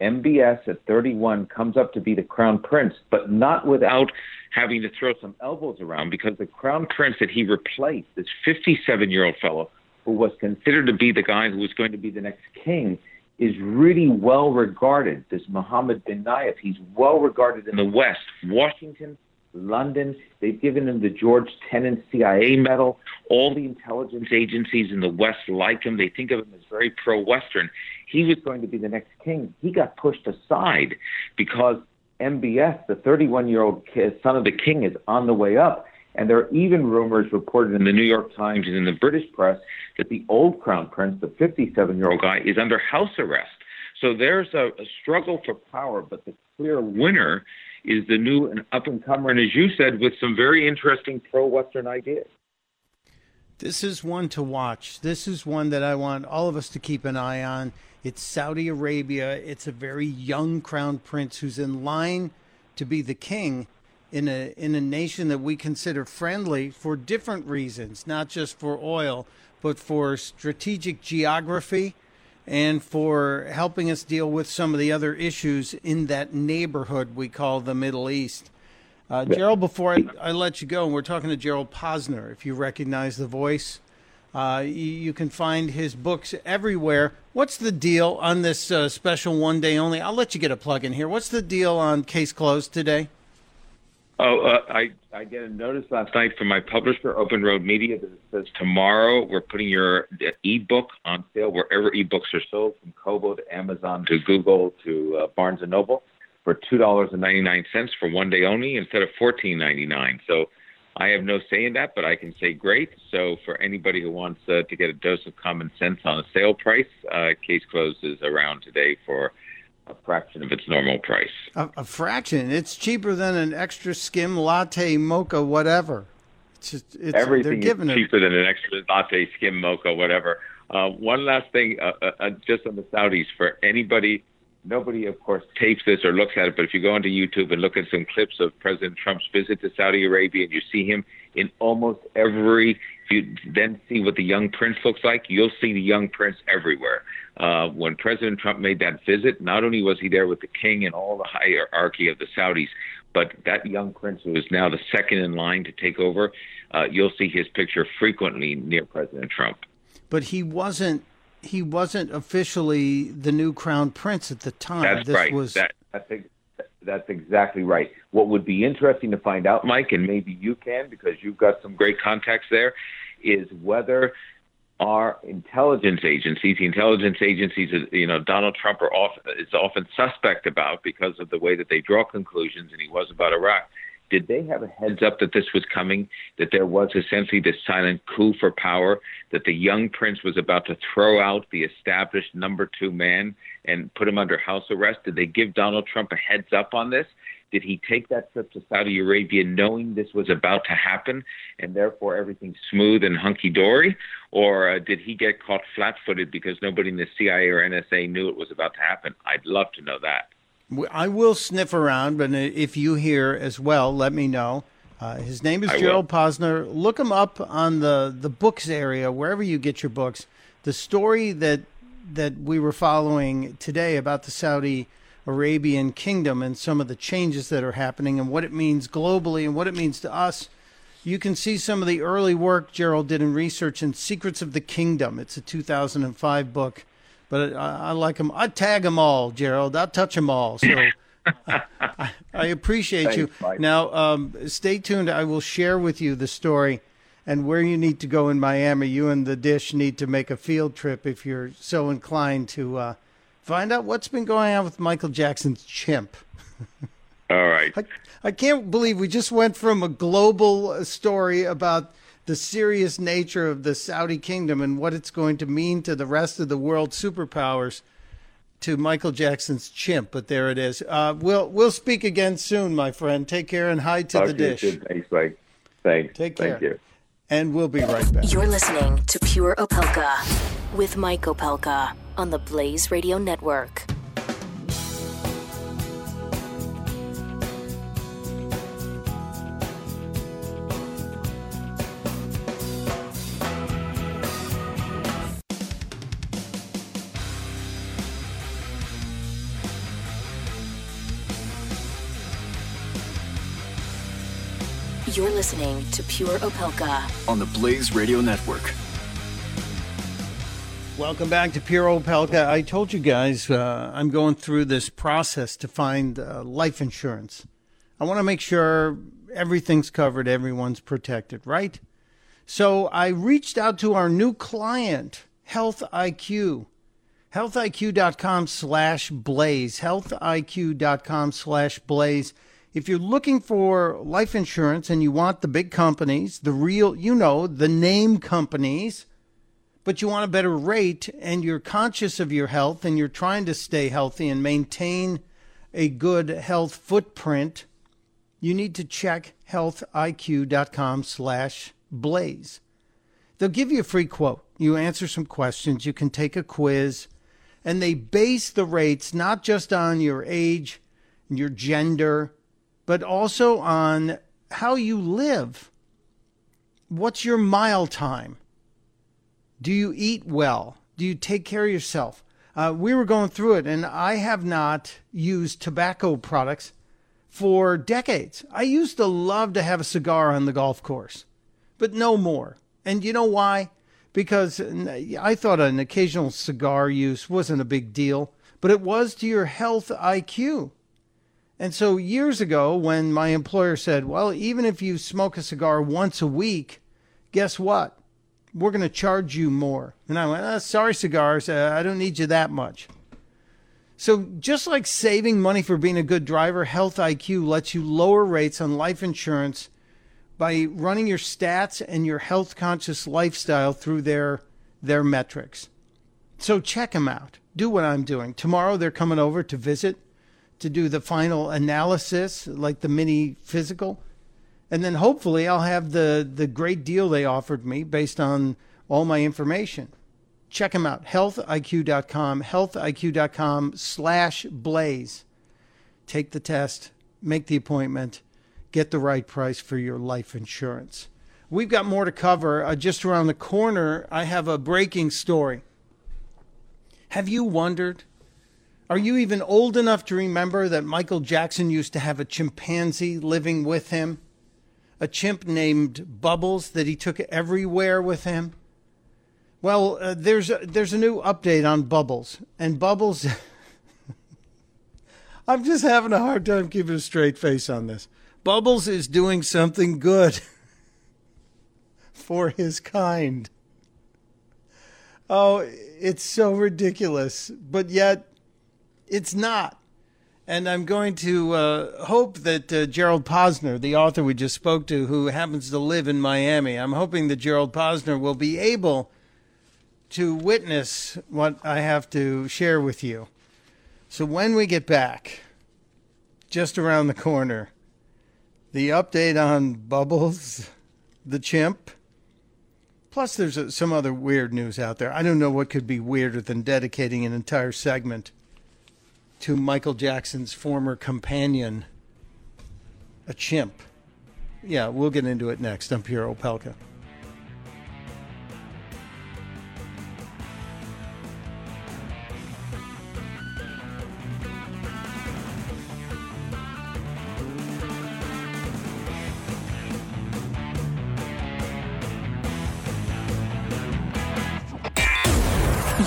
MBS at 31 comes up to be the crown prince, but not without having to throw some elbows around because the crown prince that he replaced, this 57 year old fellow who was considered to be the guy who was going to be the next king, is really well regarded. This Mohammed bin Nayef, he's well regarded in the West. Washington, London, they've given him the George Tenet CIA medal. All the intelligence agencies in the West like him. They think of him as very pro Western. He was going to be the next king. He got pushed aside because MBS, the 31 year old son of the king, is on the way up. And there are even rumors reported in the New York Times and in the British press that the old crown prince, the 57 year old guy, is under house arrest. So there's a, a struggle for power, but the clear winner is the new and up and comer, and as you said, with some very interesting pro Western ideas. This is one to watch. This is one that I want all of us to keep an eye on. It's Saudi Arabia. It's a very young crown prince who's in line to be the king in a in a nation that we consider friendly for different reasons, not just for oil, but for strategic geography and for helping us deal with some of the other issues in that neighborhood we call the Middle East. Uh, Gerald, before I, I, let you go, we're talking to Gerald Posner, if you recognize the voice. Uh, you, you, can find his books everywhere. What's the deal on this uh, special one day only? I'll let you get a plug in here. What's the deal on Case Closed today? Oh, uh, I I get a notice last night from my publisher, Open Road Media, that it says tomorrow we're putting your ebook on sale wherever ebooks are sold, from Kobo to Amazon to Google to uh, Barnes and Noble, for two dollars and ninety nine cents for one day only instead of fourteen ninety nine. So I have no say in that, but I can say great. So for anybody who wants uh, to get a dose of common sense on a sale price, uh, Case Closed is around today for a fraction of its normal price. A, a fraction. It's cheaper than an extra skim latte mocha, whatever. It's just, it's, Everything they're giving is it. cheaper than an extra latte, skim mocha, whatever. Uh, one last thing, uh, uh, uh, just on the Saudis, for anybody, nobody, of course, tapes this or looks at it, but if you go onto YouTube and look at some clips of President Trump's visit to Saudi Arabia and you see him in almost every, if you then see what the young prince looks like, you'll see the young prince everywhere. Uh, when President Trump made that visit, not only was he there with the king and all the hierarchy of the Saudis, but that young prince who is now the second in line to take over, uh, you'll see his picture frequently near President Trump. But he wasn't. He wasn't officially the new crown prince at the time. That's this right. Was, that, that's, that's exactly right. What would be interesting to find out, Mike, and maybe you can because you've got some great contacts there, is whether our intelligence agencies, the intelligence agencies, that, you know, Donald Trump are off, is often suspect about because of the way that they draw conclusions, and he was about Iraq. Did they have a heads up that this was coming? That there was essentially this silent coup for power? That the young prince was about to throw out the established number two man and put him under house arrest? Did they give Donald Trump a heads up on this? Did he take that trip to Saudi Arabia knowing this was about to happen and therefore everything's smooth and hunky dory? Or uh, did he get caught flat footed because nobody in the CIA or NSA knew it was about to happen? I'd love to know that. I will sniff around, but if you hear as well, let me know. Uh, his name is I Gerald will. Posner. Look him up on the, the books area, wherever you get your books. The story that that we were following today about the Saudi Arabian kingdom and some of the changes that are happening and what it means globally and what it means to us. You can see some of the early work Gerald did in research in Secrets of the Kingdom. It's a 2005 book, but I, I like them. I tag them all, Gerald. I touch them all. So I, I appreciate you. Mike. Now, um, stay tuned. I will share with you the story and where you need to go in Miami. You and the Dish need to make a field trip if you're so inclined to uh, find out what's been going on with Michael Jackson's chimp. All right. I, I can't believe we just went from a global story about the serious nature of the Saudi kingdom and what it's going to mean to the rest of the world superpowers to Michael Jackson's chimp. But there it is. Uh, we'll we'll speak again soon, my friend. Take care and hi to Talk the to dish. soon. Thanks, Mike. Thanks. Take care. Thank you. And we'll be right back. You're listening to Pure Opelka with Mike Opelka on the Blaze Radio Network. Listening to Pure Opelka. on the Blaze Radio Network. Welcome back to Pure Opelka. I told you guys uh, I'm going through this process to find uh, life insurance. I want to make sure everything's covered, everyone's protected, right? So I reached out to our new client, Health IQ. healthiq.com slash blaze healthiq.com slash blaze if you're looking for life insurance and you want the big companies the real you know the name companies but you want a better rate and you're conscious of your health and you're trying to stay healthy and maintain a good health footprint you need to check healthiq.com slash blaze. They'll give you a free quote. You answer some questions. You can take a quiz. And they base the rates not just on your age and your gender but also on how you live what's your mile time do you eat well? Do you take care of yourself? Uh, we were going through it, and I have not used tobacco products for decades. I used to love to have a cigar on the golf course, but no more. And you know why? Because I thought an occasional cigar use wasn't a big deal, but it was to your health IQ. And so years ago, when my employer said, well, even if you smoke a cigar once a week, guess what? We're going to charge you more. And I went, oh, sorry, cigars. Uh, I don't need you that much. So, just like saving money for being a good driver, Health IQ lets you lower rates on life insurance by running your stats and your health conscious lifestyle through their, their metrics. So, check them out. do what I'm doing. Tomorrow they're coming over to visit to do the final analysis, like the mini physical. And then hopefully I'll have the, the great deal they offered me based on all my information. Check them out, healthiq.com, healthiq.com slash blaze. Take the test, make the appointment, get the right price for your life insurance. We've got more to cover. Uh, just around the corner, I have a breaking story. Have you wondered? Are you even old enough to remember that Michael Jackson used to have a chimpanzee living with him? A chimp named Bubbles that he took everywhere with him? Well, uh, there's a, there's a new update on Bubbles, and Bubbles. I'm just having a hard time keeping a straight face on this. Bubbles is doing something good for his kind. Oh, it's so ridiculous, but yet it's not. And I'm going to uh, hope that uh, Gerald Posner, the author we just spoke to, who happens to live in Miami, I'm hoping that Gerald Posner will be able to witness what I have to share with you. So when we get back, just around the corner, the update on Bubbles, the chimp. Plus, there's some other weird news out there. I don't know what could be weirder than dedicating an entire segment to Michael Jackson's former companion, a chimp. Yeah, we'll get into it next. I'm Pierre Opelka.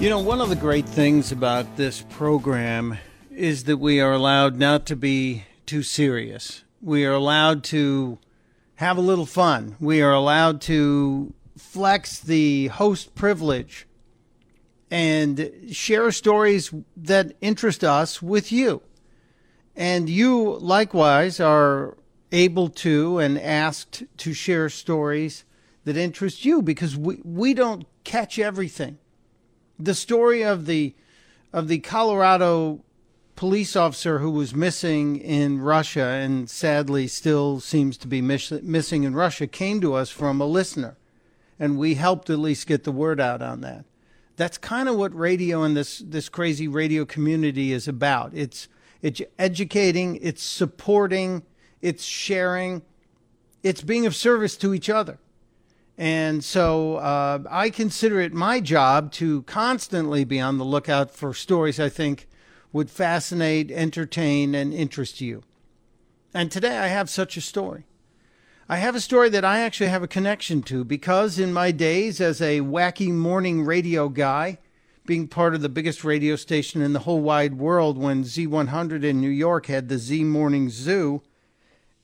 You know, one of the great things about this program is that we are allowed not to be too serious. We are allowed to have a little fun. We are allowed to flex the host privilege and share stories that interest us with you. And you likewise are able to and asked to share stories that interest you because we, we don't catch everything the story of the of the Colorado police officer who was missing in Russia and sadly still seems to be miss- missing in Russia came to us from a listener, and we helped at least get the word out on that. That's kind of what radio and this this crazy radio community is about. It's it's educating, it's supporting, it's sharing, it's being of service to each other. And so uh, I consider it my job to constantly be on the lookout for stories I think would fascinate, entertain, and interest you. And today I have such a story. I have a story that I actually have a connection to because in my days as a wacky morning radio guy, being part of the biggest radio station in the whole wide world when Z100 in New York had the Z Morning Zoo,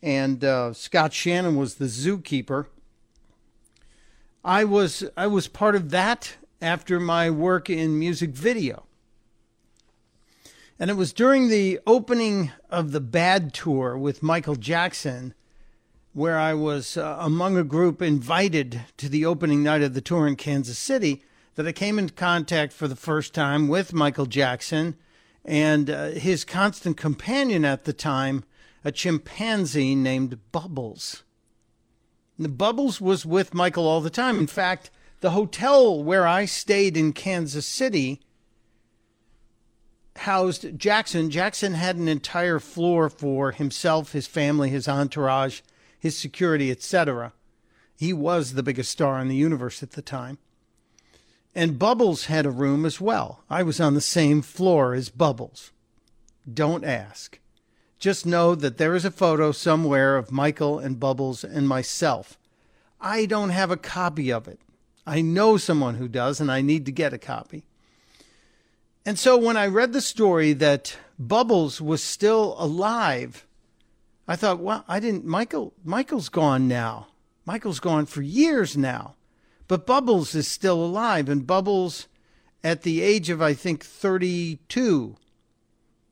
and uh, Scott Shannon was the zookeeper I was I was part of that after my work in music video. And it was during the opening of the Bad Tour with Michael Jackson, where I was uh, among a group invited to the opening night of the tour in Kansas City, that I came into contact for the first time with Michael Jackson and uh, his constant companion at the time, a chimpanzee named Bubbles. The Bubbles was with Michael all the time. In fact, the hotel where I stayed in Kansas City housed Jackson. Jackson had an entire floor for himself, his family, his entourage, his security, etc. He was the biggest star in the universe at the time. And Bubbles had a room as well. I was on the same floor as Bubbles. Don't ask. Just know that there is a photo somewhere of Michael and Bubbles and myself. I don't have a copy of it. I know someone who does, and I need to get a copy. And so when I read the story that Bubbles was still alive, I thought, well, I didn't. Michael, Michael's gone now. Michael's gone for years now, but Bubbles is still alive, and Bubbles, at the age of I think 32,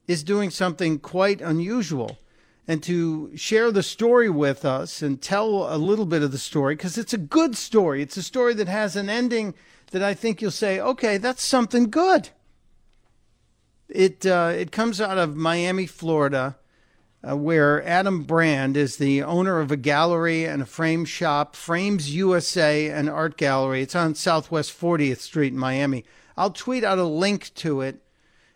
is doing something quite unusual. And to share the story with us and tell a little bit of the story, because it's a good story. It's a story that has an ending that I think you'll say, okay, that's something good. It uh, it comes out of Miami, Florida, uh, where Adam Brand is the owner of a gallery and a frame shop, Frames USA, and art gallery. It's on Southwest 40th Street in Miami. I'll tweet out a link to it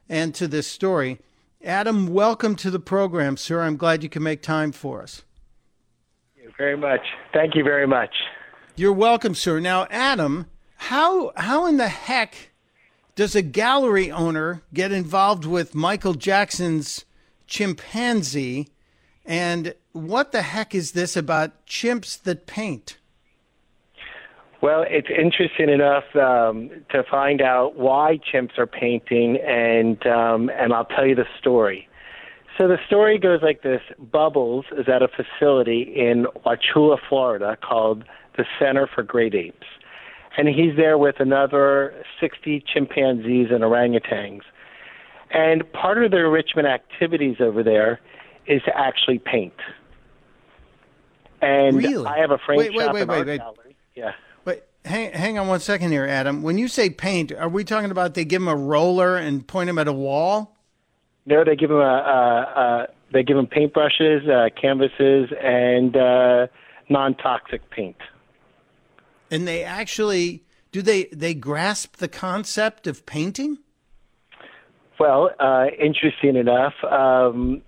and to this story. Adam, welcome to the program, sir. I'm glad you can make time for us. Thank you very much. Thank you very much. You're welcome, sir. Now, Adam, how how in the heck does a gallery owner get involved with Michael Jackson's chimpanzee? And what the heck is this about chimps that paint? Well, it's interesting enough um, to find out why chimps are painting, and um, and I'll tell you the story. So the story goes like this: Bubbles is at a facility in Wauchula, Florida, called the Center for Great Apes and he's there with another 60 chimpanzees and orangutans. And part of their enrichment activities over there is to actually paint. And really? I have a frame wait, shop wait, and wait, art gallery. Yeah. Hang, hang on one second here, Adam. When you say paint, are we talking about they give them a roller and point them at a wall? No, they give them a, a, a they give them paintbrushes, uh, canvases, and uh, non-toxic paint. And they actually do they they grasp the concept of painting? Well, uh, interesting enough. Um,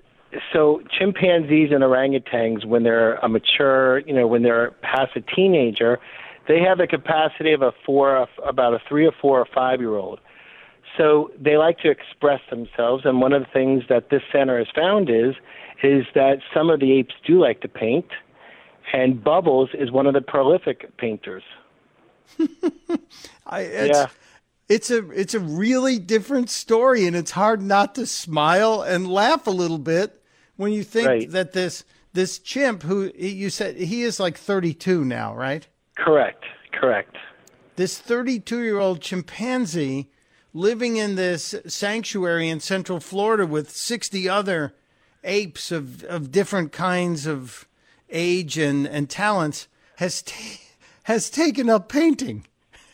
so chimpanzees and orangutans, when they're a mature, you know, when they're past a teenager, they have the capacity of a four, about a three or four or five year old. So they like to express themselves, and one of the things that this center has found is is that some of the apes do like to paint, and Bubbles is one of the prolific painters. I, it's, yeah. It's a it's a really different story, and it's hard not to smile and laugh a little bit when you think right. that this this chimp, who you said he is like 32 now, right? Correct. Correct. This 32 year old chimpanzee living in this sanctuary in Central Florida with 60 other apes of, of different kinds of age and, and talents has t- has taken up painting.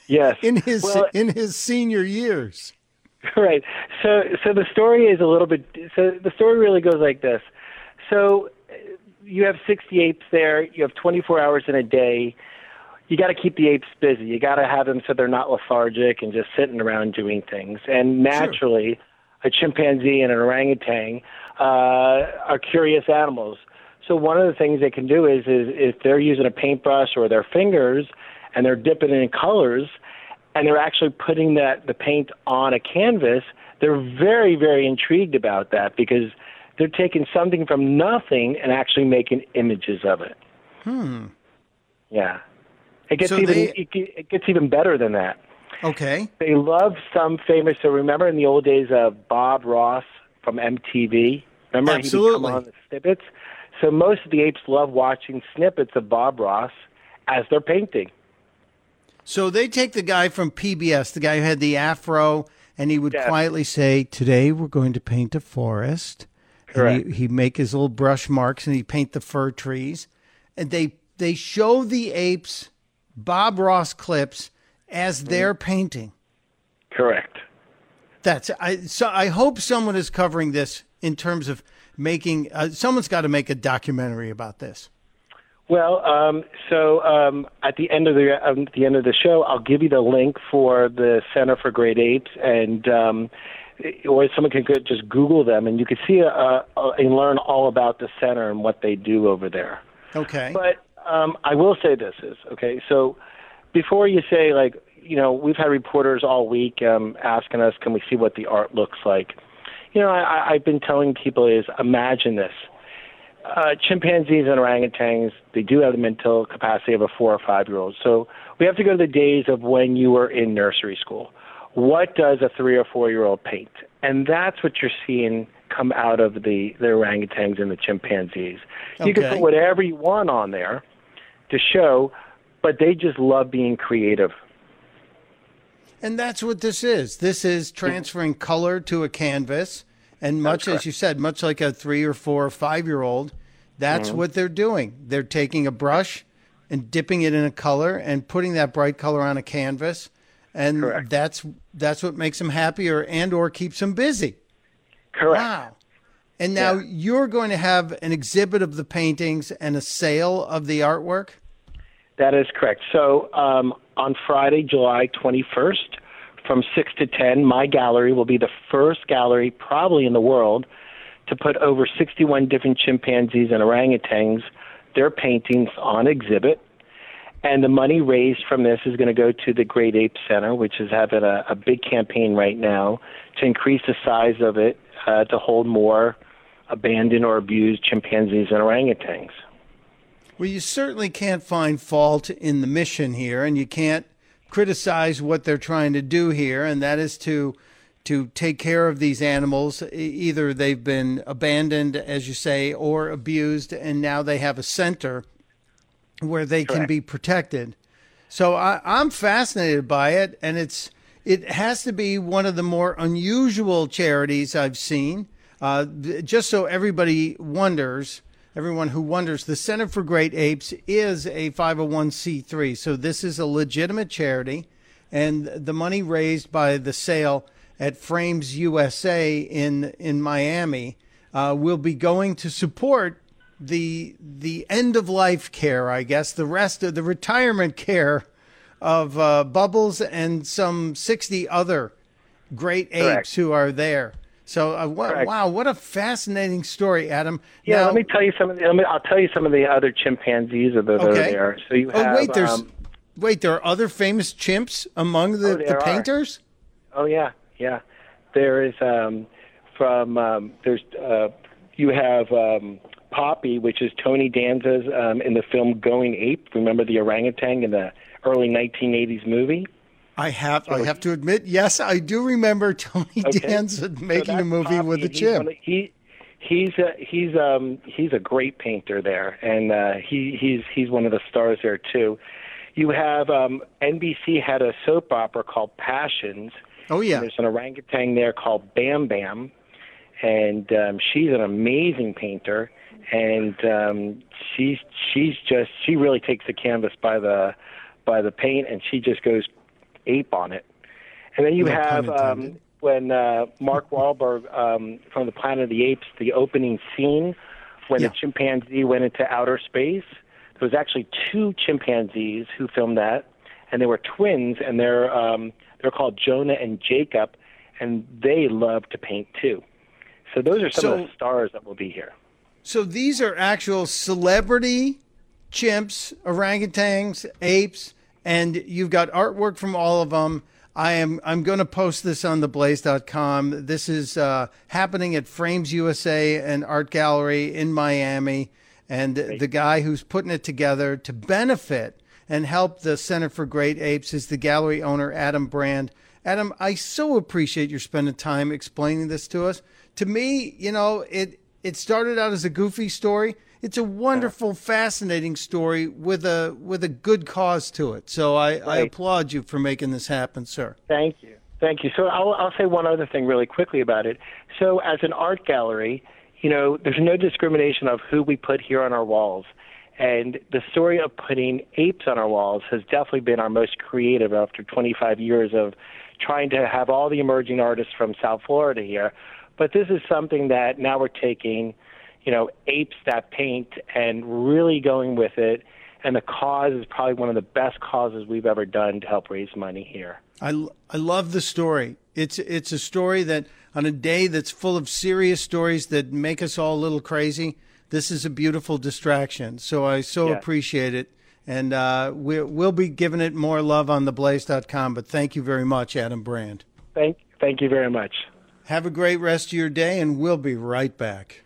Yes. In his well, in his senior years. Right. So so the story is a little bit so the story really goes like this. So you have 60 apes there, you have 24 hours in a day. You got to keep the apes busy. You got to have them so they're not lethargic and just sitting around doing things. And naturally, sure. a chimpanzee and an orangutan uh, are curious animals. So one of the things they can do is, is if they're using a paintbrush or their fingers and they're dipping in colors and they're actually putting that the paint on a canvas, they're very very intrigued about that because they're taking something from nothing and actually making images of it. Hmm. Yeah. It gets So even they- it, it gets even better than that. Okay. They love some famous. So remember in the old days of Bob Ross from MTV. Remember he would Absolutely. come on the snippets. So most of the apes love watching snippets of Bob Ross as they're painting. So they take the guy from PBS, the guy who had the afro, and he would quietly say, "Today we're going to paint a forest." Correct. And he, he'd make his little brush marks, and he'd paint the fir trees. And they they show the apes Bob Ross clips as Mm-hmm. painting. Correct. That's I. So I hope someone is covering this in terms of making. Uh, someone's got to make a documentary about this. Well, um, so um, at the end of the um, at the end of the show, I'll give you the link for the Center for Great Apes, and um, or someone can just Google them, and you can see uh, uh, and learn all about the center and what they do over there. Okay. But um, I will say this is okay. So before you say like you know we've had reporters all week um, asking us can we see what the art looks like. You know I, I've been telling people is imagine this. Uh, chimpanzees and orangutans, they do have the mental capacity of a four or five year old. So we have to go to the days of when you were in nursery school, what does a three or four year old paint? And that's what you're seeing come out of the, the orangutans and the chimpanzees. You can put whatever you want on there to show, but they just love being creative. And that's what this is. This is transferring color to a canvas. And much as you said, much like a three or four or five year old, that's Mm-hmm. what they're doing. They're taking a brush and dipping it in a color and putting that bright color on a canvas. And Correct. that's that's what makes them happier and or keeps them busy. Correct. Wow. And now Yeah. you're going to have an exhibit of the paintings and a sale of the artwork? That is correct. So um, on Friday, July 21st, from 6 to 10, my gallery will be the first gallery, probably in the world, to put over 61 different chimpanzees and orangutans, their paintings on exhibit. And the money raised from this is going to go to the Great Ape Center, which is having a, a big campaign right now to increase the size of it uh, to hold more abandoned or abused chimpanzees and orangutans. Well, you certainly can't find fault in the mission here, and you can't criticize what they're trying to do here, and that is to to take care of these animals. Either they've been abandoned, as you say, or abused, and now they have a center where they can be protected. So I, I'm fascinated by it, and it's it has to be one of the more unusual charities I've seen. Uh, just so everybody wonders, everyone who wonders, the Center for Great Apes is a 501c3, so this is a legitimate charity, and the money raised by the sale at Frames USA in in Miami uh, will be going to support the the end of life care, I guess, the rest of the retirement care of uh, Bubbles and some sixty other great apes Correct. who are there. So, uh, wow, what a fascinating story, Adam. Yeah, Now- let me tell you some of the, let me, I'll tell you some of the other chimpanzees that are Okay. there. So you have. Oh, wait, there's um, wait, there are other famous chimps among the, Oh, the are. painters. oh yeah, yeah. There is um from um there's uh you have um Poppy, which is Tony Danza's um in the film Going Ape. Remember the orangutan in the early 1980s movie? I have I have to admit, yes, I do remember Tony Okay. Danza So making a movie Poppy, with a he's chimp. He he's a, he's um he's a great painter there, and uh, he he's he's one of the stars there too. You have um, NBC had a soap opera called Passions. Oh yeah, There's an orangutan there called Bam Bam, and um, she's an amazing painter, and um, she's she's just she really takes the canvas by the by the paint, and she just goes ape on it. And then you No have um, when uh, Mark Wahlberg um, from the Planet of the Apes, the opening scene when Yeah. the chimpanzee went into outer space. There was actually two chimpanzees who filmed that, and they were twins, and they're um, they're called Jonah and Jacob, and they love to paint too. So those are some of the stars that will be here. So these are actual celebrity chimps, orangutans, apes, and you've got artwork from all of them. I am I'm going to post this on theblaze.com. This is uh, happening at Frames USA and Art Gallery in Miami, and the guy who's putting it together to benefit and help the Center for Great Apes is the gallery owner Adam Brand. Adam, I so appreciate you spending time explaining this to us. To me, you know, it it started out as a goofy story. It's a wonderful, fascinating story with a with a good cause to it. So I, I applaud you for making this happen, sir. Thank you. Thank you. So I'll, I'll say one other thing really quickly about it. So as an art gallery, you know, there's no discrimination of who we put here on our walls. And the story of putting apes on our walls has definitely been our most creative after 25 years of trying to have all the emerging artists from South Florida here. But this is something that now we're taking, you know, apes that paint and really going with it. And the cause is probably one of the best causes we've ever done to help raise money here. I, I love the story. It's it's a story that on a day that's full of serious stories that make us all a little crazy. This is a beautiful distraction. So I so Yeah. appreciate it. And uh, we, we'll be giving it more love on theblaze.com. But thank you very much, Adam Brand. Thank, thank you very much. Have a great rest of your day, and we'll be right back.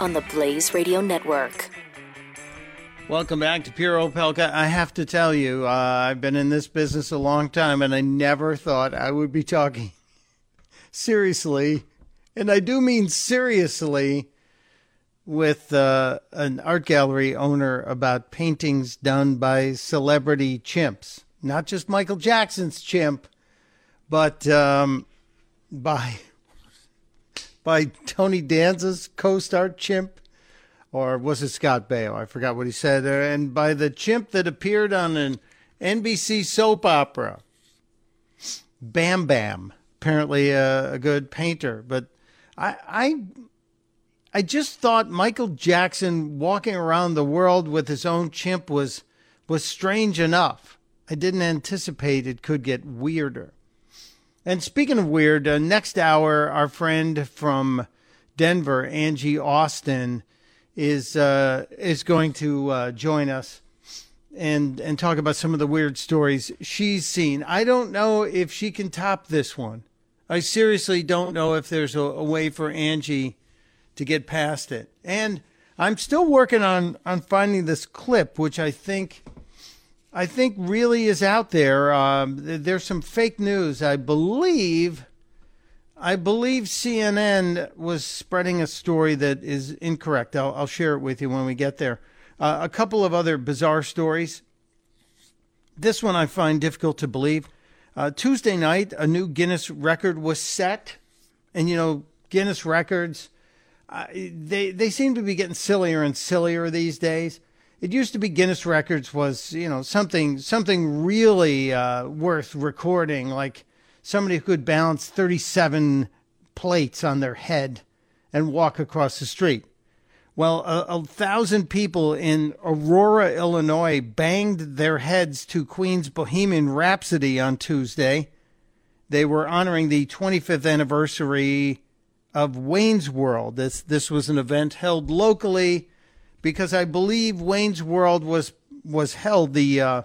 on the Blaze Radio Network. Welcome back to Pure Opelka. I have to tell you, uh, I've been in this business a long time, and I never thought I would be talking seriously, and I do mean seriously, with uh, an art gallery owner about paintings done by celebrity chimps. Not just Michael Jackson's chimp, but um, by by Tony Danza's co-star chimp or was it Scott Baio? I forgot what he said. And by the chimp that appeared on an NBC soap opera, Bam Bam, apparently a, a good painter. But I, I, I just thought Michael Jackson walking around the world with his own chimp was was strange enough. I didn't anticipate it could get weirder. And speaking of weird, uh, next hour, our friend from Denver, Angie Austin is uh, is going to uh, join us and and talk about some of the weird stories she's seen. I don't know if she can top this one. I seriously don't know if there's a, a way for Angie to get past it. And I'm still working on on finding this clip, which I think I think really is out there. Um, there's some fake news, I believe I believe CNN was spreading a story that is incorrect. I'll, I'll share it with you when we get there. Uh, a couple of other bizarre stories. This one I find difficult to believe. Uh, Tuesday night, a new Guinness record was set, and you know Guinness records, uh, they they seem to be getting sillier and sillier these days. It used to be Guinness records was you know something something really uh, worth recording, like somebody who could balance 37 plates on their head and walk across the street. Well, a, a, thousand people in Aurora, Illinois banged their heads to Queen's Bohemian Rhapsody on Tuesday. They were honoring the 25th anniversary of Wayne's World. This, this was an event held locally because I believe Wayne's World was, was held, the, uh,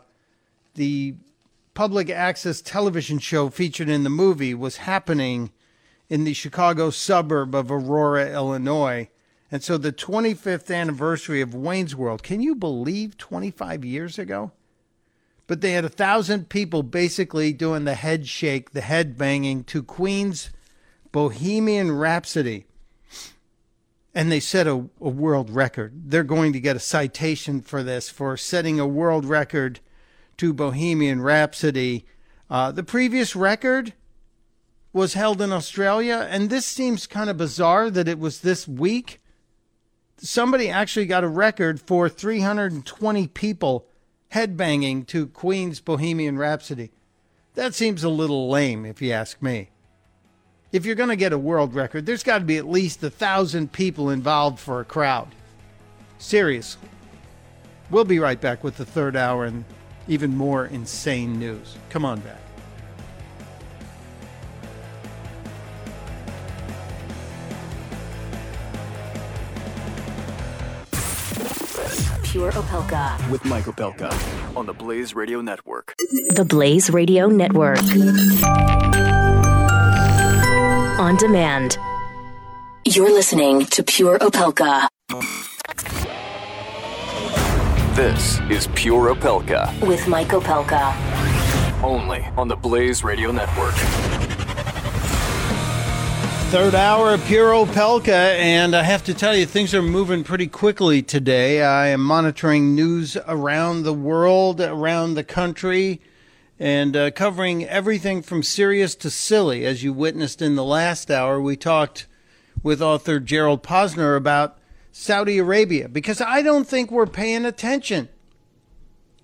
the public access television show featured in the movie was happening in the Chicago suburb of Aurora, Illinois. And so the 25th anniversary of Wayne's World, can you believe 25 years ago? But they had a thousand people basically doing the head shake, the head banging to Queen's Bohemian Rhapsody. And they set a, a world record. They're going to get a citation for this, for setting a world record to Bohemian Rhapsody. Uh, the previous record was held in Australia, and this seems kind of bizarre that it was this week. Somebody actually got a record for 320 people headbanging to Queen's Bohemian Rhapsody. That seems a little lame, if you ask me. If you're going to get a world record, there's got to be at least a thousand people involved for a crowd. Seriously. We'll be right back with the third hour and even more insane news. Come on back. Pure Opelka with Mike Opelka on the Blaze Radio Network. The Blaze Radio Network. On demand. You're listening to Pure Opelka. This is Pure Opelka. With Mike Opelka. Only on the Blaze Radio Network. Third hour of Pure Opelka, and I have to tell you, things are moving pretty quickly today. I am monitoring news around the world, around the country, and uh, covering everything from serious to silly. As you witnessed in the last hour, we talked with author Gerald Posner about Saudi Arabia because I don't think we're paying attention.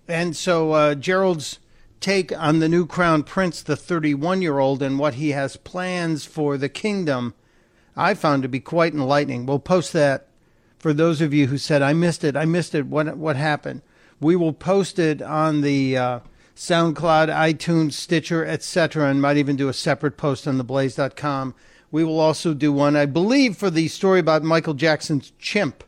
And so uh, Gerald's take on the new crown prince, the 31 year old, and what he has plans for the kingdom, I found to be quite enlightening. We'll post that for those of you who said, I missed it, I missed it, what, what happened? We will post it on the uh, SoundCloud, iTunes, Stitcher, etc., and might even do a separate post on theblaze.com we will also do one, I believe, for the story about Michael Jackson's chimp.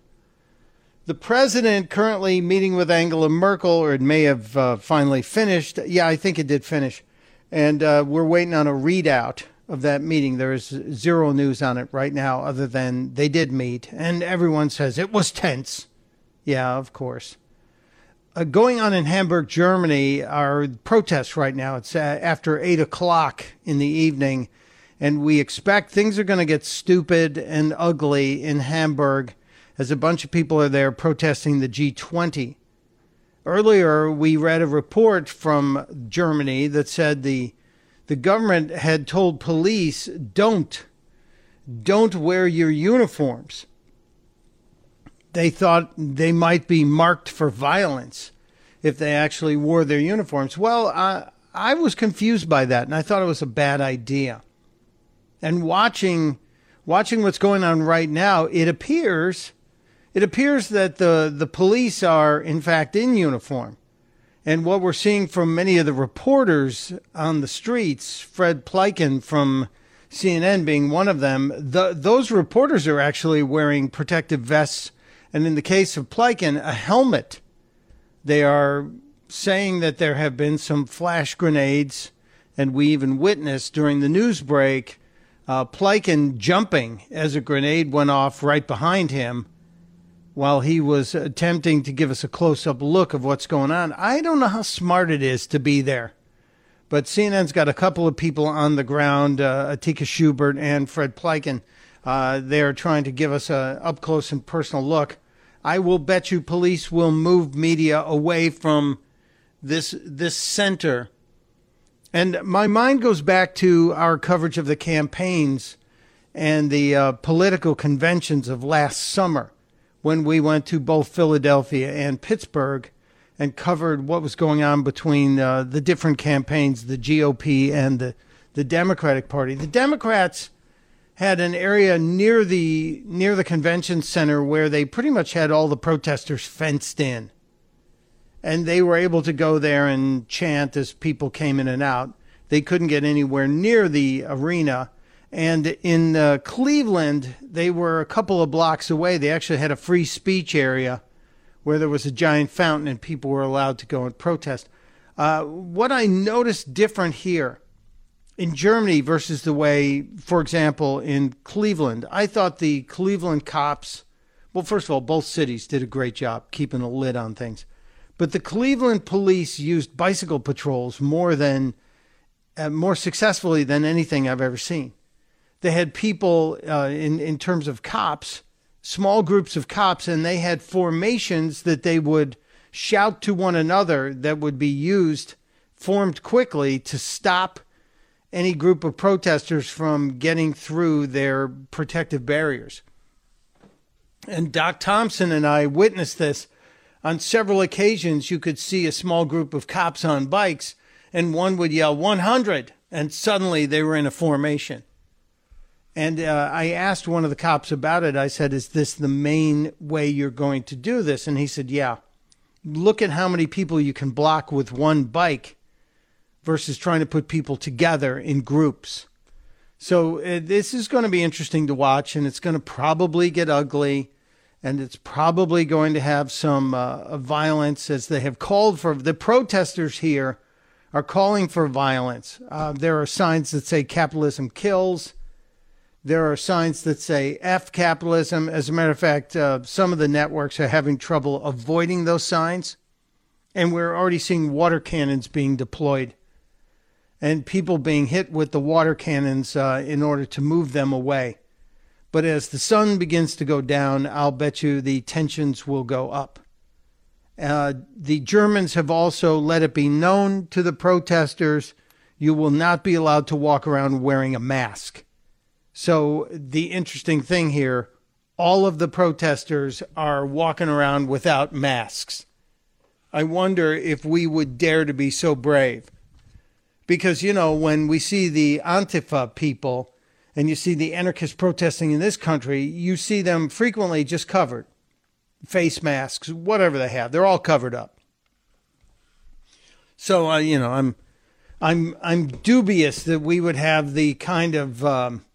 The president currently meeting with Angela Merkel, or it may have uh, finally finished. Yeah, I think it did finish. And uh, we're waiting on a readout of that meeting. There is zero news on it right now, other than they did meet, and everyone says it was tense. Yeah, of course. Uh, going on in Hamburg, Germany, are protests right now. It's uh, after eight o'clock in the evening, and we expect things are going to get stupid and ugly in Hamburg as a bunch of people are there protesting the G20. Earlier, we read a report from Germany that said the the government had told police don't don't wear your uniforms. They thought they might be marked for violence if they actually wore their uniforms. Well, I, I was confused by that, and I thought it was a bad idea. And watching watching what's going on right now, it appears it appears that the, the police are, in fact, in uniform. And what we're seeing from many of the reporters on the streets, Fred Pleitgen from CNN being one of them, the, those reporters are actually wearing protective vests. And in the case of Pleitgen, a helmet. They are saying that there have been some flash grenades, and we even witnessed during the news break uh, Pleitgen jumping as a grenade went off right behind him while he was attempting to give us a close up look of what's going on. I don't know how smart it is to be there. But CNN's got a couple of people on the ground, uh, Atika Schubert and Fred Pleitgen. Uh, they're trying to give us a up close and personal look. I will bet you police will move media away from this this center. And my mind goes back to our coverage of the campaigns and the uh, political conventions of last summer when we went to both Philadelphia and Pittsburgh and covered what was going on between uh, the different campaigns, the GOP and the, the Democratic Party. The Democrats had an area near the near the convention center where they pretty much had all the protesters fenced in. And they were able to go there and chant as people came in and out. They couldn't get anywhere near the arena and in uh, Cleveland, they were a couple of blocks away. They actually had a free speech area where there was a giant fountain and people were allowed to go and protest. Uh, what I noticed different here in Germany versus the way, for example, in Cleveland, I thought the Cleveland cops, well, first of all, both cities did a great job keeping a lid on things. But the Cleveland police used bicycle patrols more than, uh, more successfully than anything I've ever seen they had people uh, in in terms of cops, small groups of cops, and they had formations that they would shout to one another that would be used formed quickly to stop any group of protesters from getting through their protective barriers. And Doc Thompson and I witnessed this on several occasions. You could see a small group of cops on bikes, and one would yell 100, and suddenly they were in a formation. And uh, I asked one of the cops about it. I said, Is this the main way you're going to do this? And he said, Yeah. Look at how many people you can block with one bike versus trying to put people together in groups. So uh, this is going to be interesting to watch, and it's going to probably get ugly, and it's probably going to have some uh, violence as they have called for. The protesters here are calling for violence. Uh, there are signs that say capitalism kills. There are signs that say F capitalism. As a matter of fact, uh, some of the networks are having trouble avoiding those signs. And we're already seeing water cannons being deployed and people being hit with the water cannons uh, in order to move them away. But as the sun begins to go down, I'll bet you the tensions will go up. Uh, the Germans have also let it be known to the protesters you will not be allowed to walk around wearing a mask. So the interesting thing here, all of the protesters are walking around without masks. I wonder if we would dare to be so brave. Because, you know, when we see the Antifa people and you see the anarchists protesting in this country, you see them frequently just covered face masks, whatever they have. They're all covered up. So, uh, you know, I'm, I'm, I'm dubious that we would have the kind of um,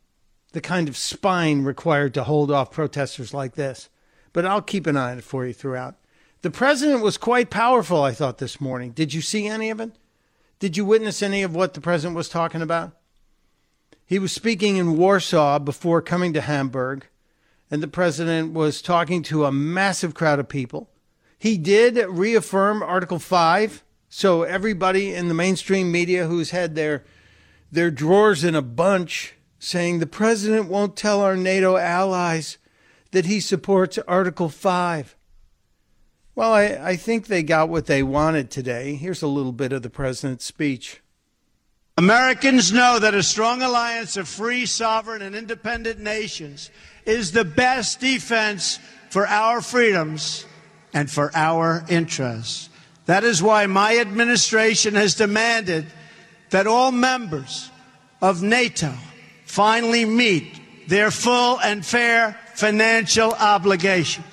the kind of spine required to hold off protesters like this. But I'll keep an eye on it for you throughout. The president was quite powerful, I thought, this morning. Did you see any of it? Did you witness any of what the president was talking about? He was speaking in Warsaw before coming to Hamburg, and the president was talking to a massive crowd of people. He did reaffirm Article 5, so everybody in the mainstream media who's had their their drawers in a bunch saying the president won't tell our NATO allies that he supports Article 5. Well, I, I think they got what they wanted today. Here's a little bit of the president's speech. Americans know that a strong alliance of free, sovereign, and independent nations is the best defense for our freedoms and for our interests. That is why my administration has demanded that all members of NATO finally meet their full and fair financial obligation.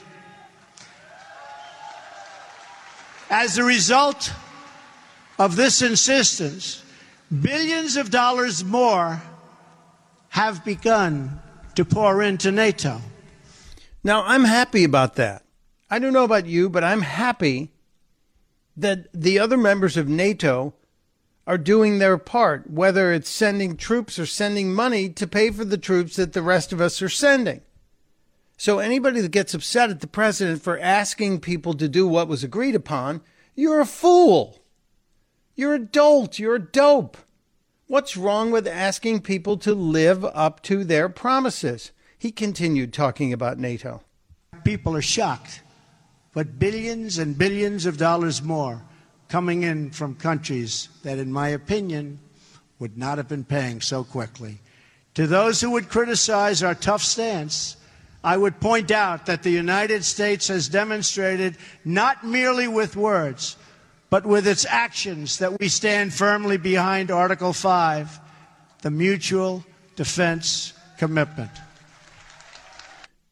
As a result of this insistence, billions of dollars more have begun to pour into NATO. Now, I'm happy about that. I don't know about you, but I'm happy that the other members of NATO are doing their part, whether it's sending troops or sending money to pay for the troops that the rest of us are sending. So anybody that gets upset at the president for asking people to do what was agreed upon, you're a fool. You're a dolt. You're a dope. What's wrong with asking people to live up to their promises? He continued talking about NATO. People are shocked, but billions and billions of dollars more coming in from countries that, in my opinion, would not have been paying so quickly. To those who would criticize our tough stance, I would point out that the United States has demonstrated, not merely with words, but with its actions, that we stand firmly behind Article 5, the mutual defense commitment.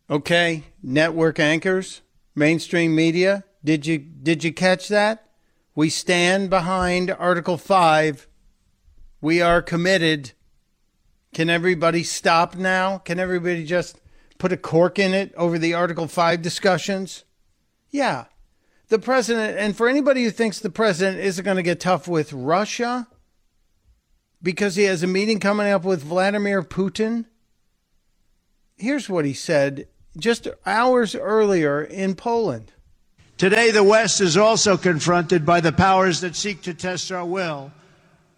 Okay, network anchors, mainstream media, did you did you catch that? We stand behind Article 5. We are committed. Can everybody stop now? Can everybody just put a cork in it over the Article 5 discussions? Yeah. The president, and for anybody who thinks the president isn't going to get tough with Russia because he has a meeting coming up with Vladimir Putin, here's what he said just hours earlier in Poland. Today, the West is also confronted by the powers that seek to test our will,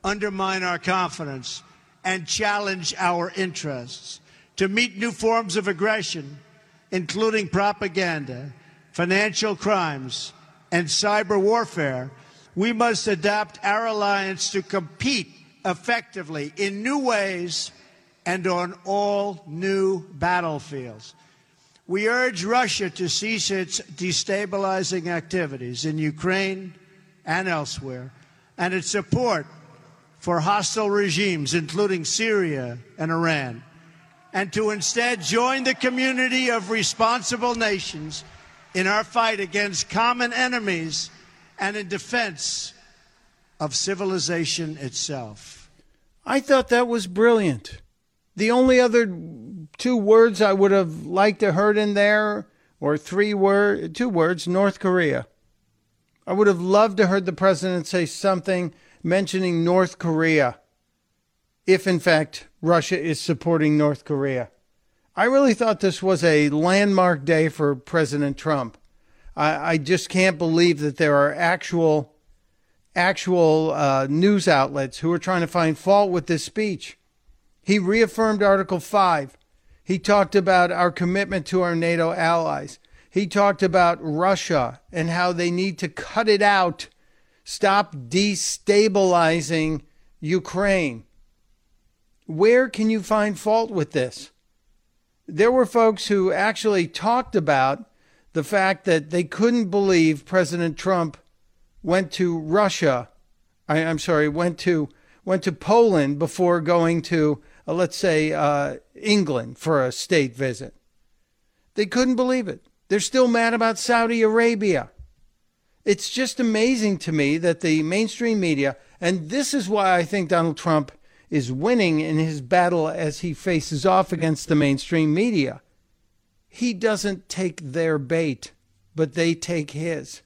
undermine our confidence, and challenge our interests to meet new forms of aggression, including propaganda, financial crimes, and cyber warfare, we must adapt our alliance to compete effectively in new ways and on all new battlefields. We urge Russia to cease its destabilizing activities in Ukraine and elsewhere, and its support for hostile regimes, including Syria and Iran and to instead join the community of responsible nations in our fight against common enemies and in defense of civilization itself. I thought that was brilliant. The only other two words I would have liked to heard in there, or three word, two words, North Korea. I would have loved to heard the president say something mentioning North Korea if in fact Russia is supporting North Korea. I really thought this was a landmark day for President Trump. I, I just can't believe that there are actual actual uh, news outlets who are trying to find fault with this speech. He reaffirmed Article 5. He talked about our commitment to our NATO allies. He talked about Russia and how they need to cut it out, stop destabilizing Ukraine. Where can you find fault with this? There were folks who actually talked about the fact that they couldn't believe President Trump went to Russia. I, am sorry, went to went to Poland before going to, uh, let's say, uh, England for a state visit. They couldn't believe it. They're still mad about Saudi Arabia. It's just amazing to me that the mainstream media, and this is why I think Donald Trump is winning in his battle as he faces off against the mainstream media. He doesn't take their bait, but they take his.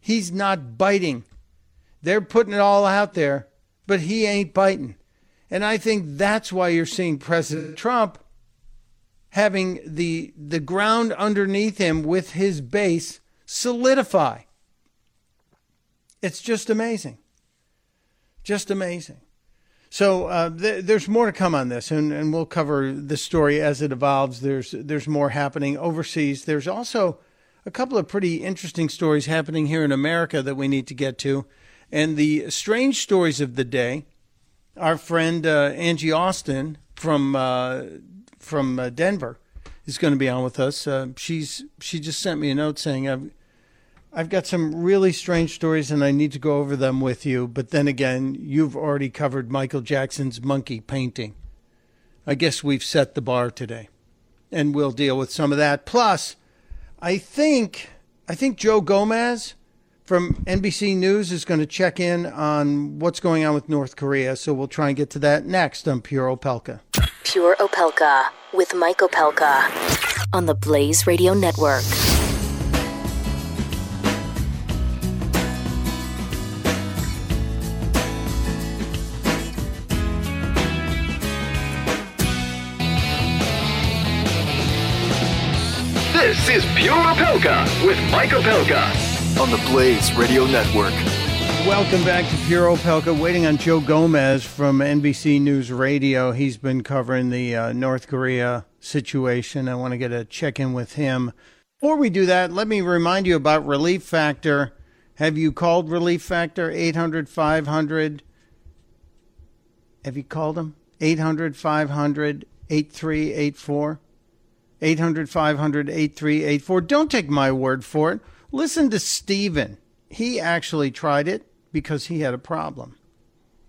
He's not biting. They're putting it all out there, but he ain't biting. And I think that's why you're seeing President Trump having the the ground underneath him with his base solidify. It's just amazing. Just amazing. So uh, th- there's more to come on this, and, and we'll cover the story as it evolves. There's there's more happening overseas. There's also a couple of pretty interesting stories happening here in America that we need to get to, and the strange stories of the day. Our friend uh, Angie Austin from uh, from uh, Denver is going to be on with us. Uh, she's she just sent me a note saying I've got some really strange stories and I need to go over them with you. But then again, you've already covered Michael Jackson's monkey painting. I guess we've set the bar today, and we'll deal with some of that. Plus, I think I think Joe Gomez from NBC News is going to check in on what's going on with North Korea. So we'll try and get to that next on Pure Opelka. Pure Opelka with Mike Opelka on the Blaze Radio Network. This is Pure Opelka with Mike Opelka on the Blaze Radio Network. Welcome back to Pure Opelka. Waiting on Joe Gomez from NBC News Radio. He's been covering the uh, North Korea situation. I want to get a check in with him. Before we do that, let me remind you about Relief Factor. Have you called Relief Factor 800 500? Have you called them? 800 500 8384? 800 500 8384. Don't take my word for it. Listen to Steven. He actually tried it because he had a problem.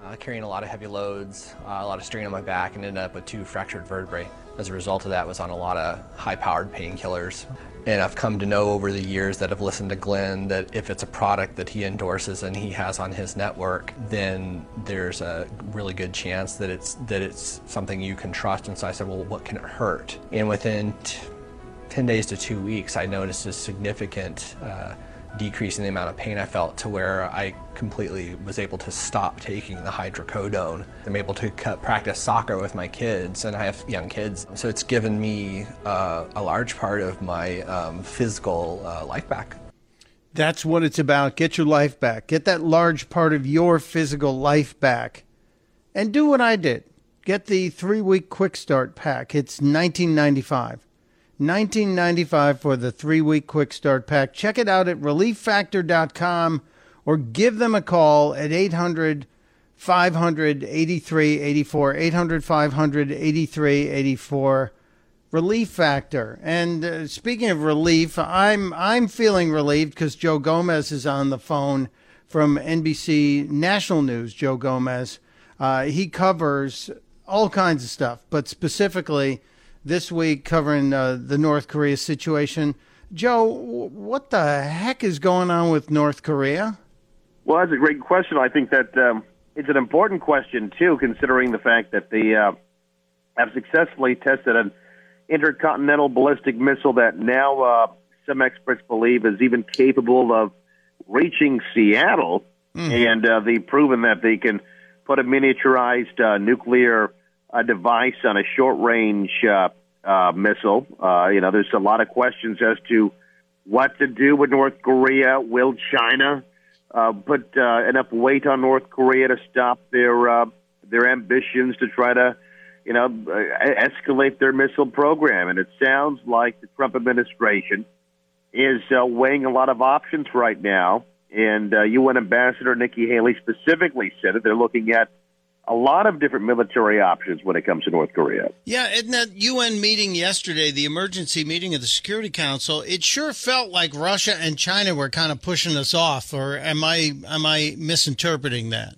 Uh, carrying a lot of heavy loads, uh, a lot of strain on my back, and ended up with two fractured vertebrae. As a result of that, was on a lot of high-powered painkillers. And I've come to know over the years that I've listened to Glenn that if it's a product that he endorses and he has on his network, then there's a really good chance that it's that it's something you can trust. And so I said, well, what can it hurt? And within t- 10 days to two weeks, I noticed a significant uh, decrease in the amount of pain I felt to where I completely was able to stop taking the hydrocodone. I'm able to cut, practice soccer with my kids, and I have young kids. So it's given me uh, a large part of my um, physical uh, life back. That's what it's about. Get your life back. Get that large part of your physical life back. And do what I did. Get the three week quick start pack. It's 1995. 1995 for the three week quick start pack. Check it out at relieffactor.com or give them a call at 800 500 8384. 800 500 8384. Relief Factor. And uh, speaking of relief, I'm I'm feeling relieved because Joe Gomez is on the phone from NBC National News. Joe Gomez, uh, he covers all kinds of stuff, but specifically this week covering uh, the North Korea situation. Joe, what the heck is going on with North Korea? Well, that's a great question. I think that um, it's an important question too, considering the fact that they uh, have successfully tested an intercontinental ballistic missile that now uh, some experts believe is even capable of reaching Seattle, mm. and uh, they've proven that they can put a miniaturized uh, nuclear uh, device on a short range uh, uh, missile. Uh, you know, there's a lot of questions as to what to do with North Korea. Will China uh, put uh, enough weight on North Korea to stop their uh, their ambitions to try to, you know, uh, escalate their missile program? And it sounds like the Trump administration is uh, weighing a lot of options right now. And uh, UN Ambassador Nikki Haley specifically said that they're looking at a lot of different military options when it comes to North Korea. Yeah, in that UN meeting yesterday, the emergency meeting of the Security Council, it sure felt like Russia and China were kind of pushing us off. Or am I am I misinterpreting that?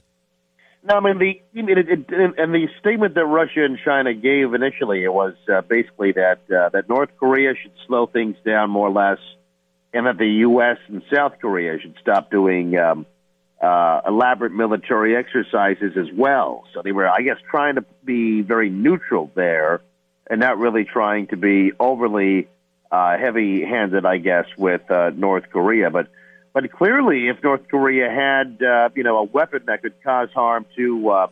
No, I mean the it, it, and the statement that Russia and China gave initially it was uh, basically that uh, that North Korea should slow things down more or less, and that the U.S. and South Korea should stop doing. Um, uh, elaborate military exercises as well. So they were, I guess, trying to be very neutral there and not really trying to be overly uh, heavy-handed, I guess, with uh, North Korea. But but clearly, if North Korea had uh, you know a weapon that could cause harm to uh,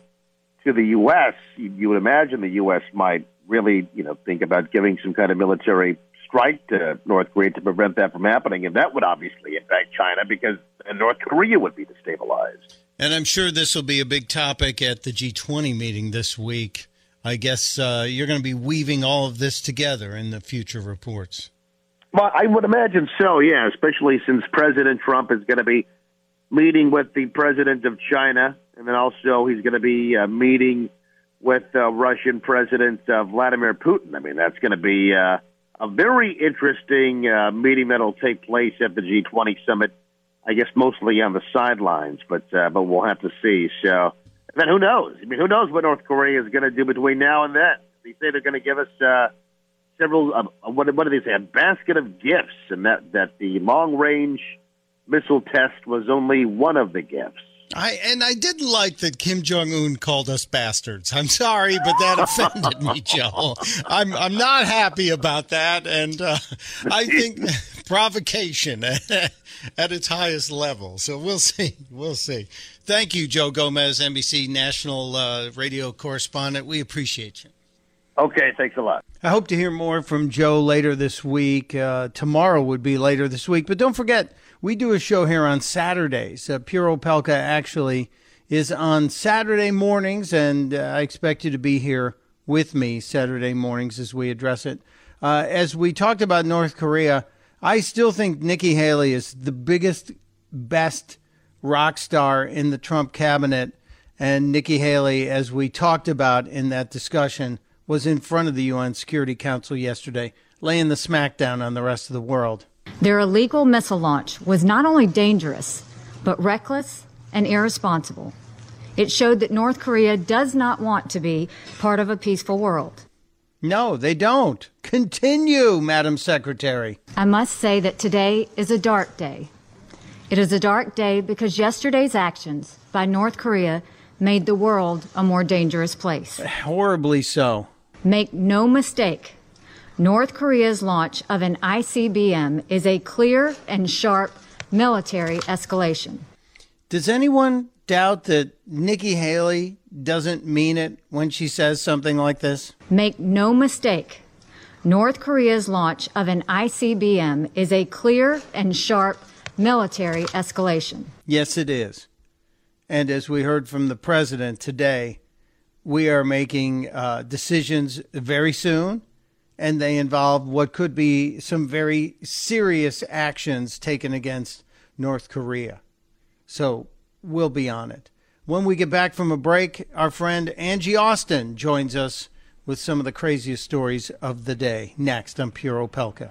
to the U.S., you, you would imagine the U.S. might really, you know, think about giving some kind of military strike to North Korea to prevent that from happening, and that would obviously impact China because North Korea would be destabilized. And I'm sure this will be a big topic at the G20 meeting this week. I guess uh, you're going to be weaving all of this together in the future reports. Well, I would imagine so, yeah, especially since President Trump is going to be meeting with the president of China, and then also he's going to be uh, meeting with uh, Russian President uh, Vladimir Putin. I mean, that's going to be uh, a very interesting uh, meeting that'll take place at the G20 summit. I guess mostly on the sidelines, but uh, but we'll have to see. So then, who knows? I mean, who knows what North Korea is going to do between now and then? They say they're going to give us uh, several. Uh, what what do they say? A basket of gifts, and that that the long range missile test was only one of the gifts. I and I didn't like that Kim Jong Un called us bastards. I'm sorry, but that offended me, Joe. I'm I'm not happy about that, and uh, I think provocation at its highest level. So we'll see. We'll see. Thank you, Joe Gomez, NBC national uh, radio correspondent. We appreciate you. Okay, thanks a lot. I hope to hear more from Joe later this week. Uh, tomorrow would be later this week, but don't forget we do a show here on Saturdays. Uh, Pure Opelka actually is on Saturday mornings, and uh, I expect you to be here with me Saturday mornings as we address it. Uh, as we talked about North Korea, I still think Nikki Haley is the biggest, best rock star in the Trump cabinet. And Nikki Haley, as we talked about in that discussion, was in front of the UN Security Council yesterday, laying the smackdown on the rest of the world. Their illegal missile launch was not only dangerous, but reckless and irresponsible. It showed that North Korea does not want to be part of a peaceful world. No, they don't. Continue, Madam Secretary. I must say that today is a dark day. It is a dark day because yesterday's actions by North Korea made the world a more dangerous place. Horribly so. Make no mistake, North Korea's launch of an ICBM is a clear and sharp military escalation. Does anyone doubt that Nikki Haley doesn't mean it when she says something like this? Make no mistake. North Korea's launch of an ICBM is a clear and sharp military escalation. Yes, it is. And as we heard from the president today, we are making uh, decisions very soon and they involve what could be some very serious actions taken against North Korea. So we'll be on it. When we get back from a break, our friend Angie Austin joins us with some of the craziest stories of the day. Next on Pure Opelka.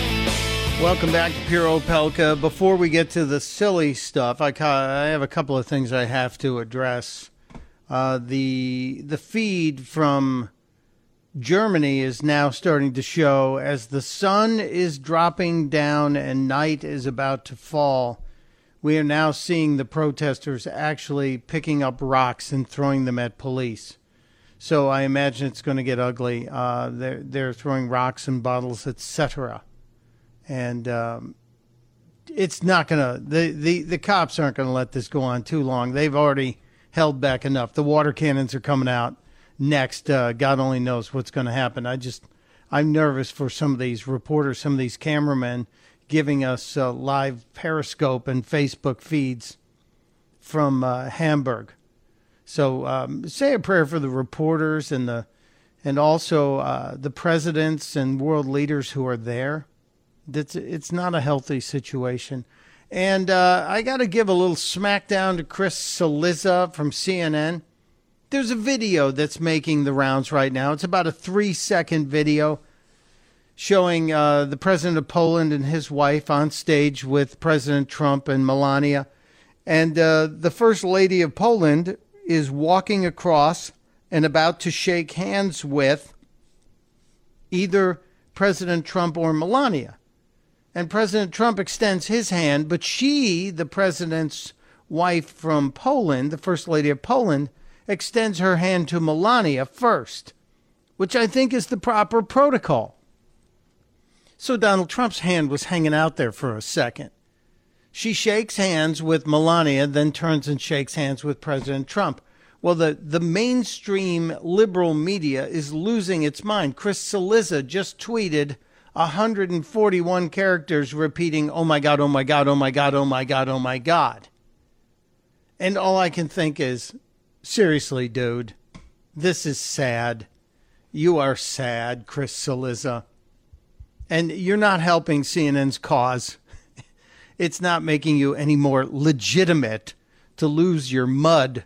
Welcome back to Pure Opelka. Before we get to the silly stuff, I, I have a couple of things I have to address. Uh, the the feed from Germany is now starting to show as the sun is dropping down and night is about to fall. We are now seeing the protesters actually picking up rocks and throwing them at police. So I imagine it's going to get ugly. Uh, they're they're throwing rocks and bottles, etc and um, it's not gonna the, the the cops aren't gonna let this go on too long. They've already held back enough. The water cannons are coming out next. Uh, God only knows what's going to happen. I just I'm nervous for some of these reporters, some of these cameramen giving us uh, live Periscope and Facebook feeds from uh, Hamburg. So um, say a prayer for the reporters and the and also uh, the presidents and world leaders who are there That's it's not a healthy situation. And uh, I got to give a little smackdown to Chris Cillizza from CNN. There's a video that's making the rounds right now. It's about a three second video showing uh, the president of Poland and his wife on stage with President Trump and Melania. And uh, the first lady of Poland is walking across and about to shake hands with either President Trump or Melania. And President Trump extends his hand, but she, the president's wife from Poland, the first lady of Poland, extends her hand to Melania first, which I think is the proper protocol. So Donald Trump's hand was hanging out there for a second. She shakes hands with Melania, then turns and shakes hands with President Trump. Well, the, the mainstream liberal media is losing its mind. Chris Cillizza just tweeted 141 characters repeating, oh my God, oh my God, oh my God, oh my God, oh my God. And all I can think is, seriously, dude, this is sad. You are sad, Chris Cillizza. And you're not helping CNN's cause. It's not making you any more legitimate to lose your mud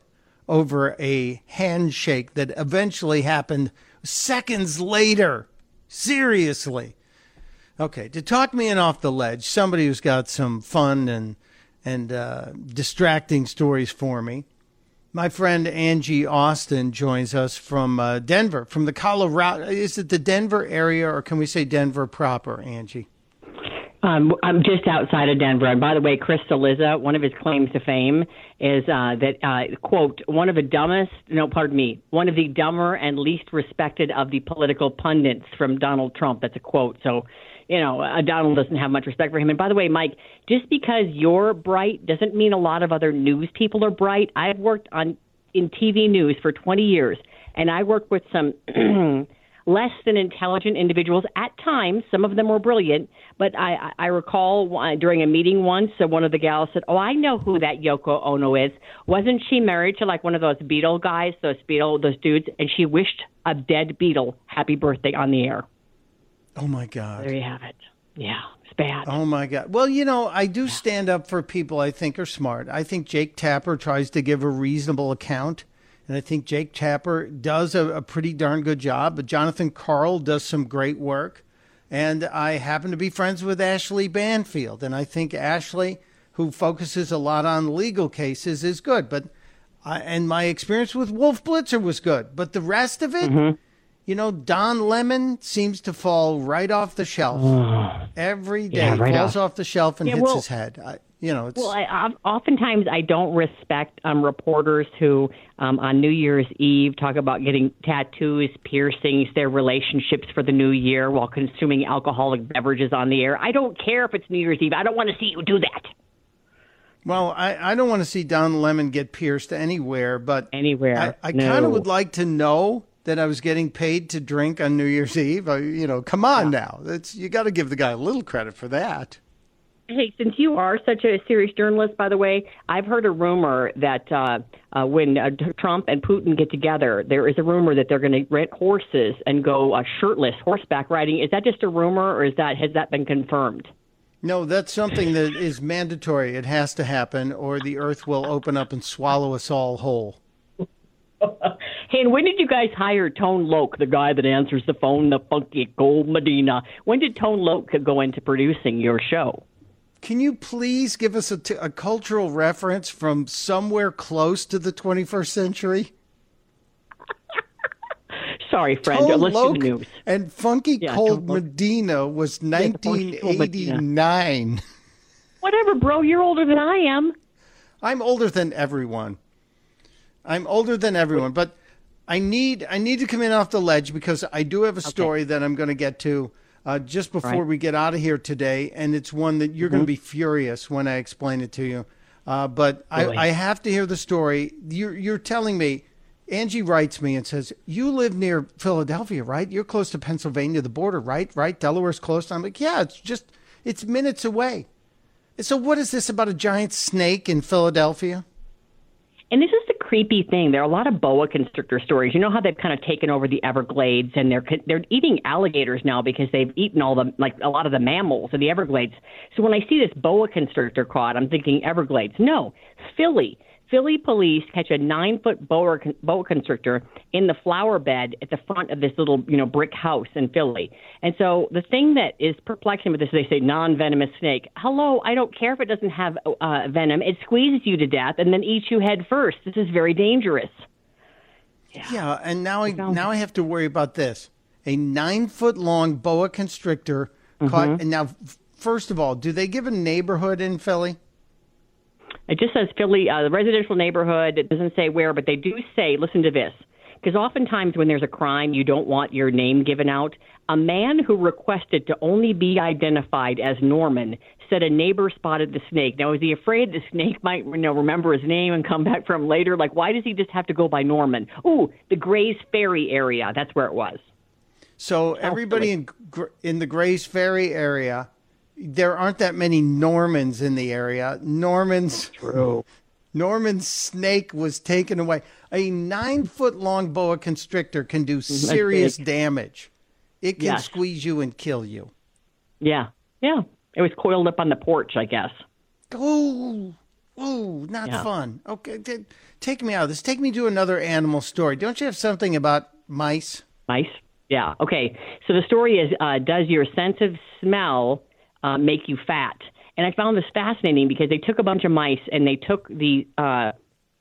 over a handshake that eventually happened seconds later. Seriously. Okay, to talk me in off the ledge, somebody who's got some fun and and uh, distracting stories for me. My friend Angie Austin joins us from uh, Denver, from the Colorado. Is it the Denver area, or can we say Denver proper, Angie? Um, I'm just outside of Denver. And by the way, Chris Cillizza, one of his claims to fame is uh, that, uh, quote, one of the dumbest, no, pardon me, one of the dumber and least respected of the political pundits from Donald Trump. That's a quote. So, you know, uh, Donald doesn't have much respect for him. And by the way, Mike, just because you're bright doesn't mean a lot of other news people are bright. I've worked on in TV news for 20 years, and I worked with some less than intelligent individuals at times. Some of them were brilliant, but I, I recall uh, during a meeting once, uh, one of the gals said, "Oh, I know who that Yoko Ono is. Wasn't she married to like one of those Beatle guys, those Beatle, those dudes?" And she wished a dead Beatle happy birthday on the air. Oh my God! There you have it. Yeah, it's bad. Oh my God. Well, you know, I do stand up for people I think are smart. I think Jake Tapper tries to give a reasonable account and I think Jake Tapper does a, a pretty darn good job. But Jonathan Karl does some great work. And I happen to be friends with Ashley Banfield. And I think Ashley, who focuses a lot on legal cases, is good. But I, and my experience with Wolf Blitzer was good. But the rest of it, mm-hmm. You know, Don Lemon seems to fall right off the shelf every day. Yeah, right falls off. off. the shelf and yeah, hits well, his head. I, you know, well, I, oftentimes I don't respect um, reporters who um, on New Year's Eve talk about getting tattoos, piercings, their relationships for the new year while consuming alcoholic beverages on the air. I don't care if it's New Year's Eve. I don't want to see you do that. Well, I, I don't want to see Don Lemon get pierced anywhere, but anywhere. I, I no. kind of would like to know that I was getting paid to drink on New Year's Eve. I, you know, come on yeah. now. That's you got to give the guy a little credit for that. Hey, since you are such a serious journalist, by the way, I've heard a rumor that uh, uh, when uh, Trump and Putin get together, there is a rumor that they're going to rent horses and go uh, shirtless horseback riding. Is that just a rumor, or is that has that been confirmed? No, that's something that is mandatory. It has to happen, or the Earth will open up and swallow us all whole. hey, and when did you guys hire Tone Loc, the guy that answers the phone, the funky Cold Medina? When did Tone Loc go into producing your show? Can you please give us a, t- a cultural reference from somewhere close to the 21st century? Sorry, friend. Tone news. And Funky yeah, Cold Medina was 1989. Whatever, bro. You're older than I am. I'm older than everyone. I'm older than everyone, but I need I need to come in off the ledge because I do have a story okay. that I'm going to get to uh, just before right. we get out of here today, and it's one that you're mm-hmm. going to be furious when I explain it to you. Uh, but really? I, I, have to hear the story. You're, you're telling me, Angie writes me and says, You live near Philadelphia, right? You're close to Pennsylvania, the border, right? Right? Delaware's close. I'm like, Yeah, it's just, it's minutes away. So, what is this about a giant snake in Philadelphia? And this is the creepy thing. There are a lot of boa constrictor stories. You know how they've kind of taken over the Everglades and they're they're eating alligators now because they've eaten all the like a lot of the mammals in the Everglades. So when I see this boa constrictor caught, I'm thinking Everglades. No, Philly. Philly police catch a nine foot boa, boa constrictor in the flower bed at the front of this little, you know, brick house in Philly. And so the thing that is perplexing with this, they say non venomous snake. Hello, I don't care if it doesn't have uh, venom. It squeezes you to death and then eats you head first. This is very dangerous. Yeah, yeah and now I now I have to worry about this: a nine foot long boa constrictor mm-hmm. caught. And now, first of all, do they give a neighborhood in Philly? It just says Philly, uh, the residential neighborhood. It doesn't say where, but they do say, listen to this. Because oftentimes when there's a crime, you don't want your name given out. A man who requested to only be identified as Norman said a neighbor spotted the snake. Now, is he afraid the snake might you know, remember his name and come back from later? Like, why does he just have to go by Norman? Ooh, the Grays Ferry area. That's where it was. So everybody in in the Grays Ferry area there aren't that many Normans in the area. Norman's true. Norman's snake was taken away. A nine foot long boa constrictor can do serious damage. It can yes. squeeze you and kill you. Yeah, yeah. It was coiled up on the porch, I guess. Oh, oh, not yeah. fun. Okay, t- take me out of this. Take me to another animal story. Don't you have something about mice? Mice? Yeah. Okay. So the story is: uh, Does your sense of smell uh, make you fat. And I found this fascinating because they took a bunch of mice and they took the uh,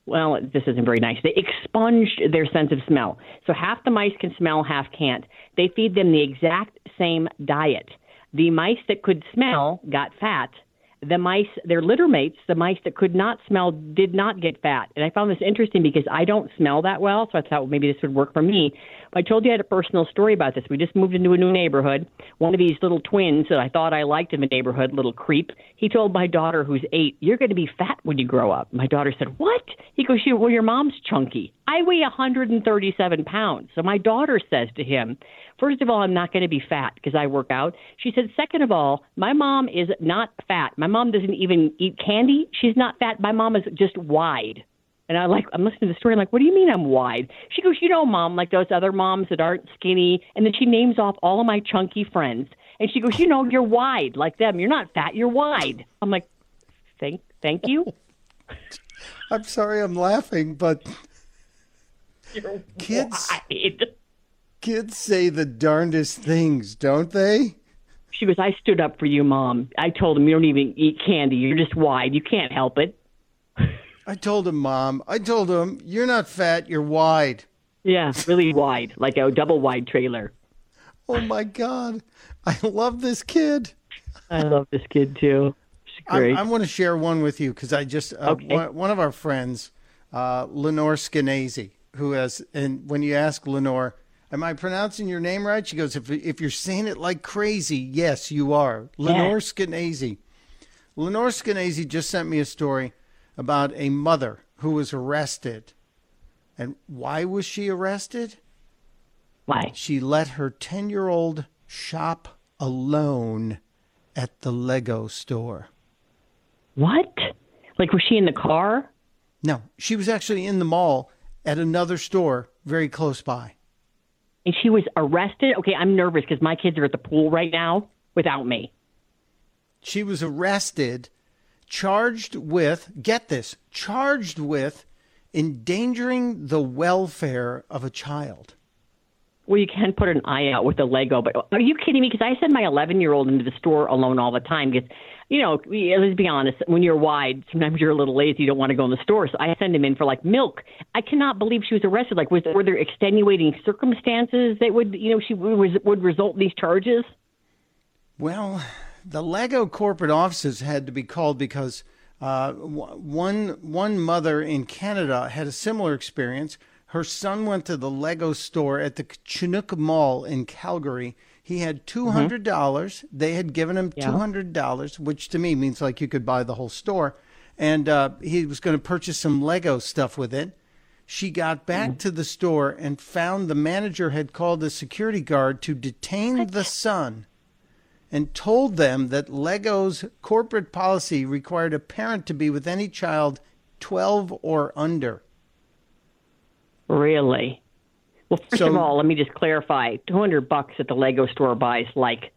well, this isn't very nice. They expunged their sense of smell. So half the mice can smell, half can't. They feed them the exact same diet. The mice that could smell got fat. The mice, their litter mates, the mice that could not smell, did not get fat. And I found this interesting because I don't smell that well, so I thought well, maybe this would work for me. I told you I had a personal story about this. We just moved into a new neighborhood. One of these little twins that I thought I liked in the neighborhood, little creep, he told my daughter, who's eight, You're going to be fat when you grow up. My daughter said, What? He goes, Well, your mom's chunky. I weigh 137 pounds. So my daughter says to him, First of all, I'm not going to be fat because I work out. She said, Second of all, my mom is not fat. My mom doesn't even eat candy. She's not fat. My mom is just wide. And I like I'm listening to the story. I'm like, what do you mean I'm wide? She goes, you know, mom, like those other moms that aren't skinny. And then she names off all of my chunky friends. And she goes, you know, you're wide like them. You're not fat. You're wide. I'm like, thank, thank you. I'm sorry, I'm laughing, but you're kids, wide. kids say the darndest things, don't they? She goes, I stood up for you, mom. I told him you don't even eat candy. You're just wide. You can't help it. I told him, Mom. I told him, you're not fat, you're wide. Yeah, really wide, like a double wide trailer. Oh my God. I love this kid. I love this kid too. She's great. I, I want to share one with you because I just, uh, okay. one, one, of our friends, uh, Lenore Skenazy, who has, and when you ask Lenore, Am I pronouncing your name right? She goes, If, if you're saying it like crazy, yes, you are. Lenore yeah. Skenazy. Lenore Skenazy just sent me a story about a mother who was arrested. And why was she arrested? Why? She let her 10 year old shop alone at the Lego store. What? Like, was she in the car? No, she was actually in the mall at another store very close by. And she was arrested? Okay, I'm nervous because my kids are at the pool right now without me. She was arrested charged with, get this, charged with endangering the welfare of a child. Well, you can put an eye out with a Lego, but are you kidding me? Because I send my 11 year old into the store alone all the time. Because, you know, let's be honest, when you're wide, sometimes you're a little lazy. You don't want to go in the store. So I send him in for like milk. I cannot believe she was arrested. Like, was were there extenuating circumstances that would, you know, she was, would result in these charges? Well, the Lego corporate offices had to be called because uh, one one mother in Canada had a similar experience. Her son went to the Lego store at the Chinook Mall in Calgary. He had two hundred dollars. Mm-hmm. They had given him two hundred dollars, which to me means like you could buy the whole store. And uh, he was going to purchase some Lego stuff with it. She got back mm-hmm. to the store and found the manager had called the security guard to detain the son and told them that Lego's corporate policy required a parent to be with any child 12 or under. Really? Well, first So- of all, let me just clarify. 200 bucks at the Lego store buys like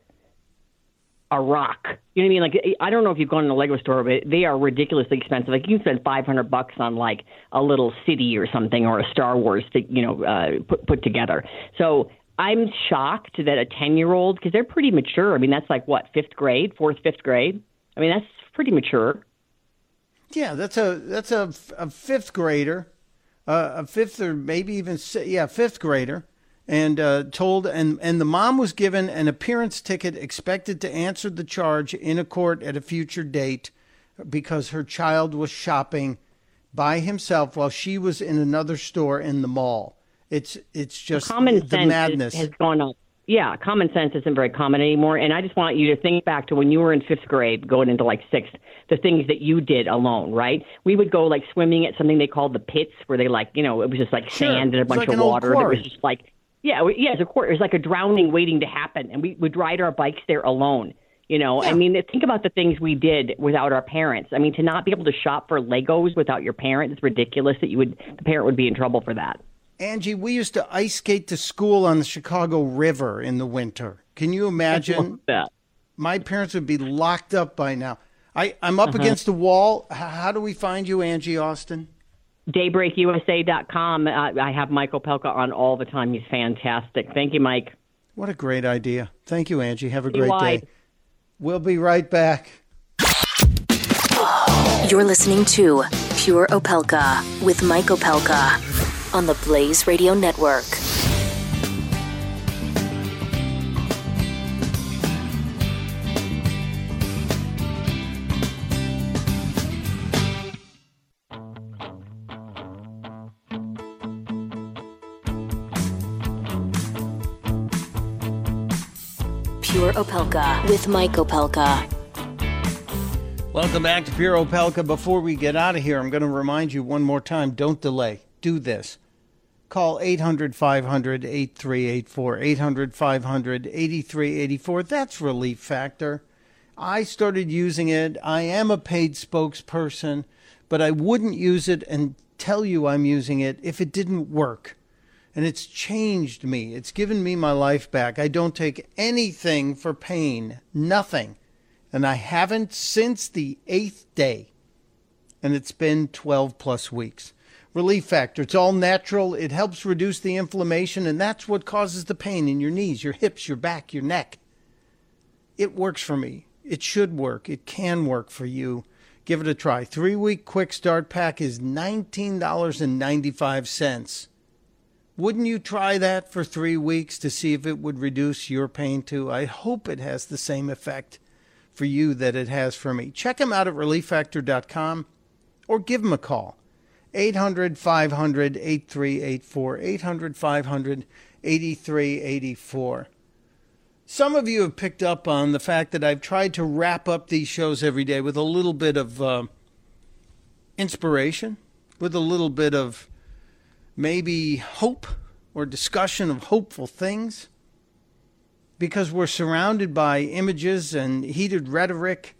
a rock. You know what I mean? Like I don't know if you've gone to a Lego store, but they are ridiculously expensive. Like you can spend 500 bucks on like a little city or something or a Star Wars, thing, you know, uh, put put together. So I'm shocked that a 10 year old because they're pretty mature. I mean, that's like what fifth grade, fourth, fifth grade. I mean, that's pretty mature. Yeah, that's a that's a, a fifth grader, uh, a fifth or maybe even yeah fifth grader, and uh, told and and the mom was given an appearance ticket, expected to answer the charge in a court at a future date, because her child was shopping by himself while she was in another store in the mall. It's it's just common the sense madness. has gone up. Yeah, common sense isn't very common anymore. And I just want you to think back to when you were in fifth grade, going into like sixth, the things that you did alone, right? We would go like swimming at something they called the pits, where they like, you know, it was just like Sure. sand and a It's bunch like of water. That quarry. was just like, yeah, we- yeah, it's a court. It was like a drowning waiting to happen, and we would ride our bikes there alone. You know, I mean, think about the things we did without our parents. I mean, to not be able to shop for Legos without your parents, is ridiculous. That you would, the parent would be in trouble for that. Angie, we used to ice skate to school on the Chicago River in the winter. Can you imagine? that. My parents would be locked up by now. I, I'm up Uh-huh. against the wall. How do we find you, Angie Austin? DaybreakUSA.com. Uh, I have Mike Opelka on all the time. He's fantastic. Thank you, Mike. What a great idea. Thank you, Angie. Have a great wide. day. We'll be right back. You're listening to Pure Opelka with Mike Opelka on the Blaze Radio Network. Pure Opelka with Mike Opelka. Welcome back to Pure Opelka. Before we get out of here, I'm going to remind you one more time don't delay. Do this. Call 800 500 8384. 800 500 8384. That's Relief Factor. I started using it. I am a paid spokesperson, but I wouldn't use it and tell you I'm using it if it didn't work. And it's changed me. It's given me my life back. I don't take anything for pain, nothing. And I haven't since the eighth day. And it's been 12 plus weeks. Relief Factor. It's all natural. It helps reduce the inflammation, and that's what causes the pain in your knees, your hips, your back, your neck. It works for me. It should work. It can work for you. Give it a try. Three week quick start pack is $19.95. Wouldn't you try that for three weeks to see if it would reduce your pain too? I hope it has the same effect for you that it has for me. Check them out at relieffactor.com or give them a call. 800 500 8384. 800 500 8384. Some of you have picked up on the fact that I've tried to wrap up these shows every day with a little bit of uh, inspiration, with a little bit of maybe hope or discussion of hopeful things because we're surrounded by images and heated rhetoric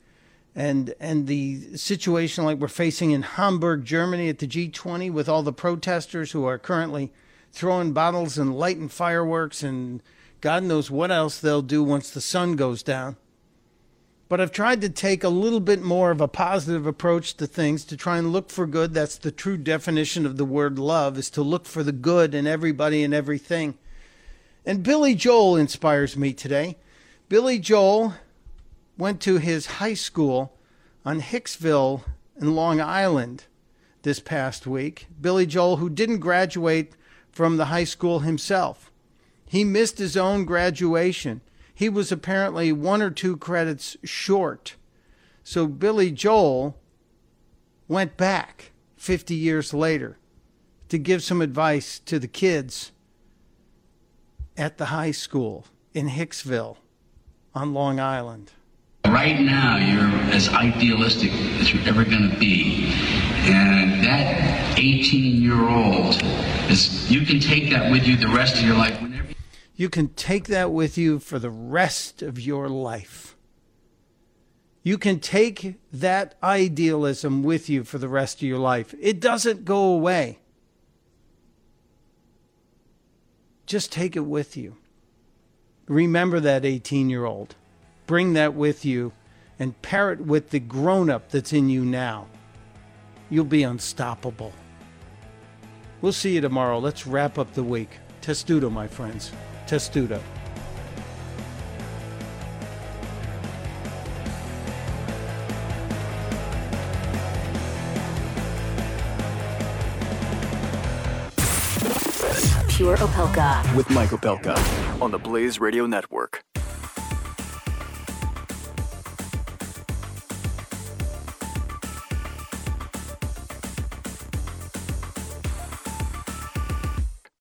and and the situation like we're facing in Hamburg, Germany at the G20 with all the protesters who are currently throwing bottles and lighting fireworks and God knows what else they'll do once the sun goes down. But I've tried to take a little bit more of a positive approach to things to try and look for good. That's the true definition of the word love is to look for the good in everybody and everything. And Billy Joel inspires me today. Billy Joel went to his high school on Hicksville in Long Island this past week. Billy Joel, who didn't graduate from the high school himself, he missed his own graduation. He was apparently one or two credits short. So Billy Joel went back 50 years later to give some advice to the kids at the high school in Hicksville on Long Island. Right now, you're as idealistic as you're ever going to be. And that 18 year old is, you can take that with you the rest of your life. Whenever You can take that with you for the rest of your life. You can take that idealism with you for the rest of your life. It doesn't go away. just take it with you. Remember that 18 year old. Bring that with you and pair it with the grown up that's in you now. You'll be unstoppable. We'll see you tomorrow. Let's wrap up the week. Testudo, my friends. Testudo. Pure Opelka. With Mike Opelka on the Blaze Radio Network.